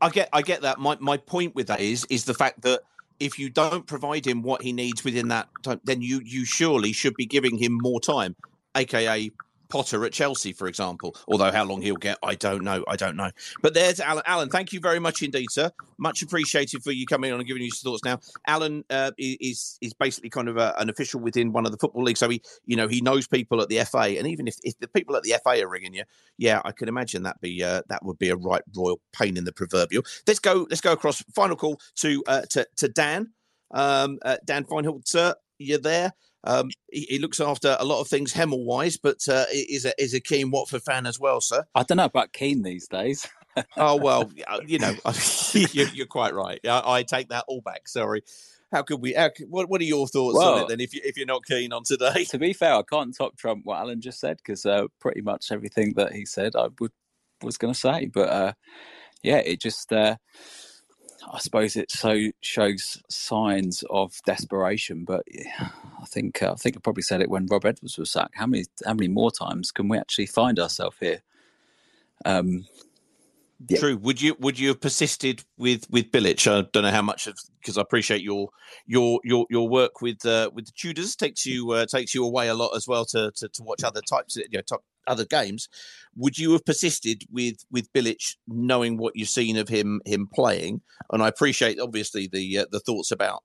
I get I get that. My my point with that is is the fact that if you don't provide him what he needs within that time, then you you surely should be giving him more time, aka Potter at Chelsea, for example. Although how long he'll get, I don't know. I don't know. But there's Alan. Alan, thank you very much indeed, sir. Much appreciated for you coming on and giving us your thoughts. Now, Alan uh, is is basically kind of a, an official within one of the football leagues, so he you know he knows people at the FA, and even if, if the people at the FA are ringing you, yeah, I can imagine that be uh, that would be a right royal pain in the proverbial. Let's go. Let's go across. Final call to uh, to to Dan. Um, uh, Dan Feinholt, sir, you're there. Um, he, he looks after a lot of things Hemel wise, but uh, is a is a keen Watford fan as well, sir. I don't know about keen these days. Oh well, uh, you know, you're, you're quite right. I, I take that all back. Sorry. How could we? How could, what What are your thoughts on it then? If you if you're not keen on today, to be fair, I can't top trump what Alan just said because uh, pretty much everything that he said I would was going to say. But uh, yeah, it just uh, I suppose it so shows signs of desperation. But yeah, I think uh, I think I probably said it when Rob Edwards was sacked. How many how many more times can we actually find ourselves here? Um, True. Would you would you have persisted with with Bilic? I don't know how much of because I appreciate your your your your work with uh, with the Tudors takes you uh, takes you away a lot as well to to, to watch other types of, you know top, other games. Would you have persisted with with Bilic, knowing what you've seen of him him playing? And I appreciate obviously the uh, the thoughts about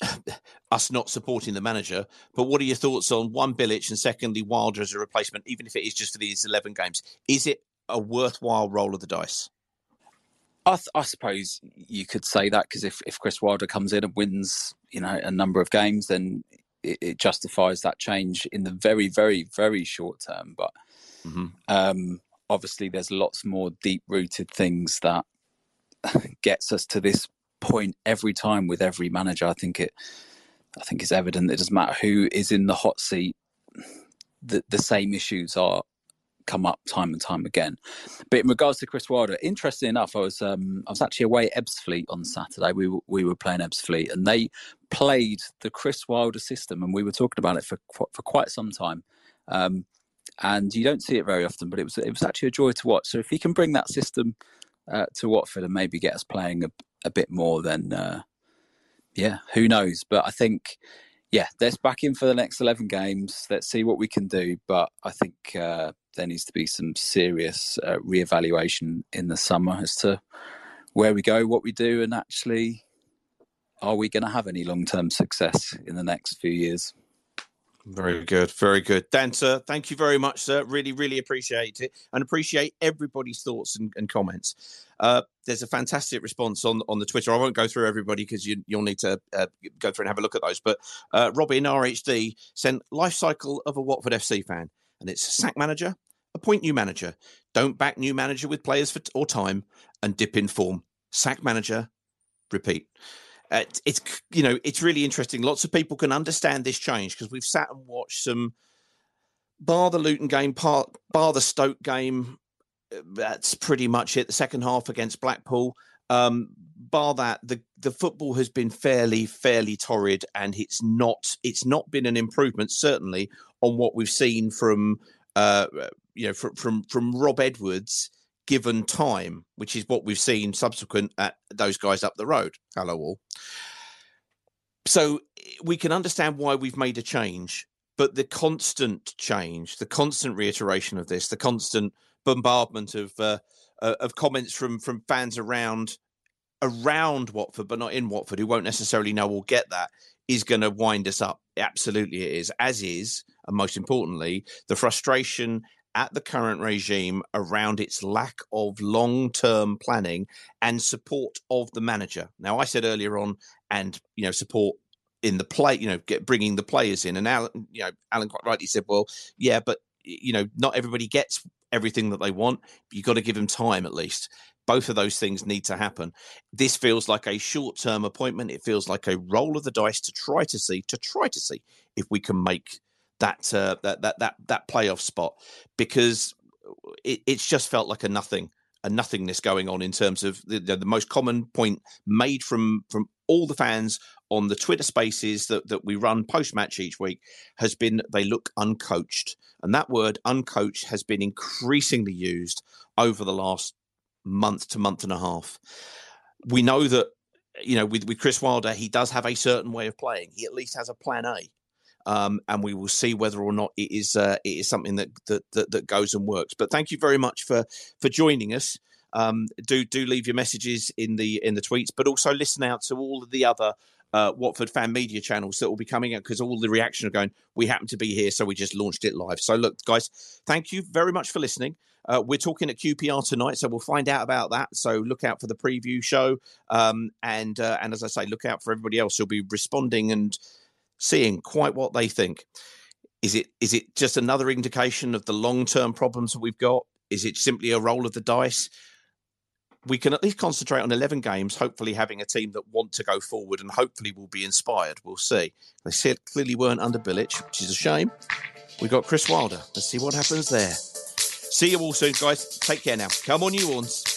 us not supporting the manager. But what are your thoughts on one Bilic and secondly Wilder as a replacement, even if it is just for these eleven games? Is it a worthwhile roll of the dice? I, th- I suppose you could say that because if, if Chris Wilder comes in and wins, you know, a number of games, then it, it justifies that change in the very, very, very short term. But mm-hmm. um, obviously, there's lots more deep rooted things that gets us to this point every time with every manager. I think it, I think it's evident. That it doesn't matter who is in the hot seat. The the same issues are come up time and time again. But in regards to Chris Wilder, interesting enough, I was um, I was actually away at Ebbsfleet on Saturday. We were, we were playing Ebbsfleet, and they played the Chris Wilder system, and we were talking about it for for quite some time. Um, and you don't see it very often, but it was it was actually a joy to watch. So if he can bring that system uh, to Watford and maybe get us playing a, a bit more, then uh, yeah, who knows? But I think yeah, let's back in for the next 11 games. Let's see what we can do. But I think uh, there needs to be some serious uh, reevaluation in the summer as to where we go, what we do, and actually, are we going to have any long term success in the next few years? Very good, very good. Dan, sir, thank you very much, sir. Really, really appreciate it and appreciate everybody's thoughts and, and comments. Uh, there's a fantastic response on on the Twitter. I won't go through everybody because you, will need to uh, go through and have a look at those. But uh, Robin RHD sent life cycle of a Watford FC fan, and it's sack manager, appoint new manager, don't back new manager with players for or time, and dip in form. Sack manager, repeat. Uh, it's you know it's really interesting. Lots of people can understand this change because we've sat and watched some bar the Luton game, bar, bar the Stoke game. Uh, that's pretty much it. The second half against Blackpool. Um, bar that, the the football has been fairly fairly torrid, and it's not it's not been an improvement certainly on what we've seen from uh, you know from from from Rob Edwards given time, which is what we've seen subsequent at those guys up the road. Hello, all. So we can understand why we've made a change, but the constant change, the constant reiteration of this, the constant bombardment of uh, uh, of comments from from fans around around Watford, but not in Watford, who won't necessarily know or get that, is going to wind us up. Absolutely, it is. As is, and most importantly, the frustration at the current regime around its lack of long term planning and support of the manager. Now, I said earlier on, and you know, support in the play, you know, get bringing the players in. And Alan, you know, Alan quite rightly said, well, yeah, but you know, not everybody gets everything that they want. You've got to give them time at least. Both of those things need to happen. This feels like a short term appointment. It feels like a roll of the dice to try to see, to try to see if we can make that uh, that that that that playoff spot because it, it's just felt like a nothing a nothingness going on in terms of the, the, the, most common point made from from all the fans on the Twitter spaces that, that we run post match each week has been they look uncoached. And that word uncoached has been increasingly used over the last month to month and a half. We know that, you know, with, with Chris Wilder, he does have a certain way of playing. He at least has a plan A um, and we will see whether or not it is uh, it is something that, that, that that goes and works. But thank you very much for for joining us. Um, do do leave your messages in the in the tweets, but also listen out to all of the other uh, Watford fan media channels that will be coming out because all the reaction are going. We happen to be here, so we just launched it live. So look, guys, thank you very much for listening. Uh, we're talking at QPR tonight, so we'll find out about that. So look out for the preview show, um, and uh, and as I say, look out for everybody else who'll be responding and seeing quite what they think. Is it is it just another indication of the long term problems that we've got? Is it simply a roll of the dice? We can at least concentrate on 11 games, hopefully having a team that want to go forward and hopefully will be inspired. We'll see. They clearly weren't under Bilic, which is a shame. We got Chris Wilder. Let's see what happens there. See you all soon, guys. Take care now. Come on, you ones.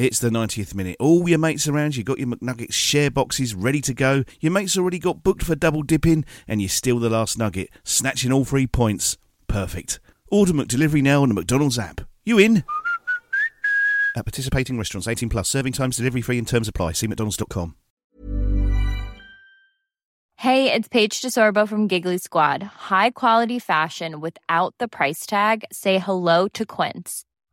It's the 90th minute. All your mates around, you got your McNuggets share boxes ready to go. Your mates already got booked for double dipping, and you steal the last nugget, snatching all three points. Perfect. Order McDelivery now on the McDonald's app. You in? At participating restaurants, 18 plus, serving times, delivery free, and terms apply. See McDonald's.com. Hey, it's Paige DeSorbo from Giggly Squad. High quality fashion without the price tag. Say hello to Quince.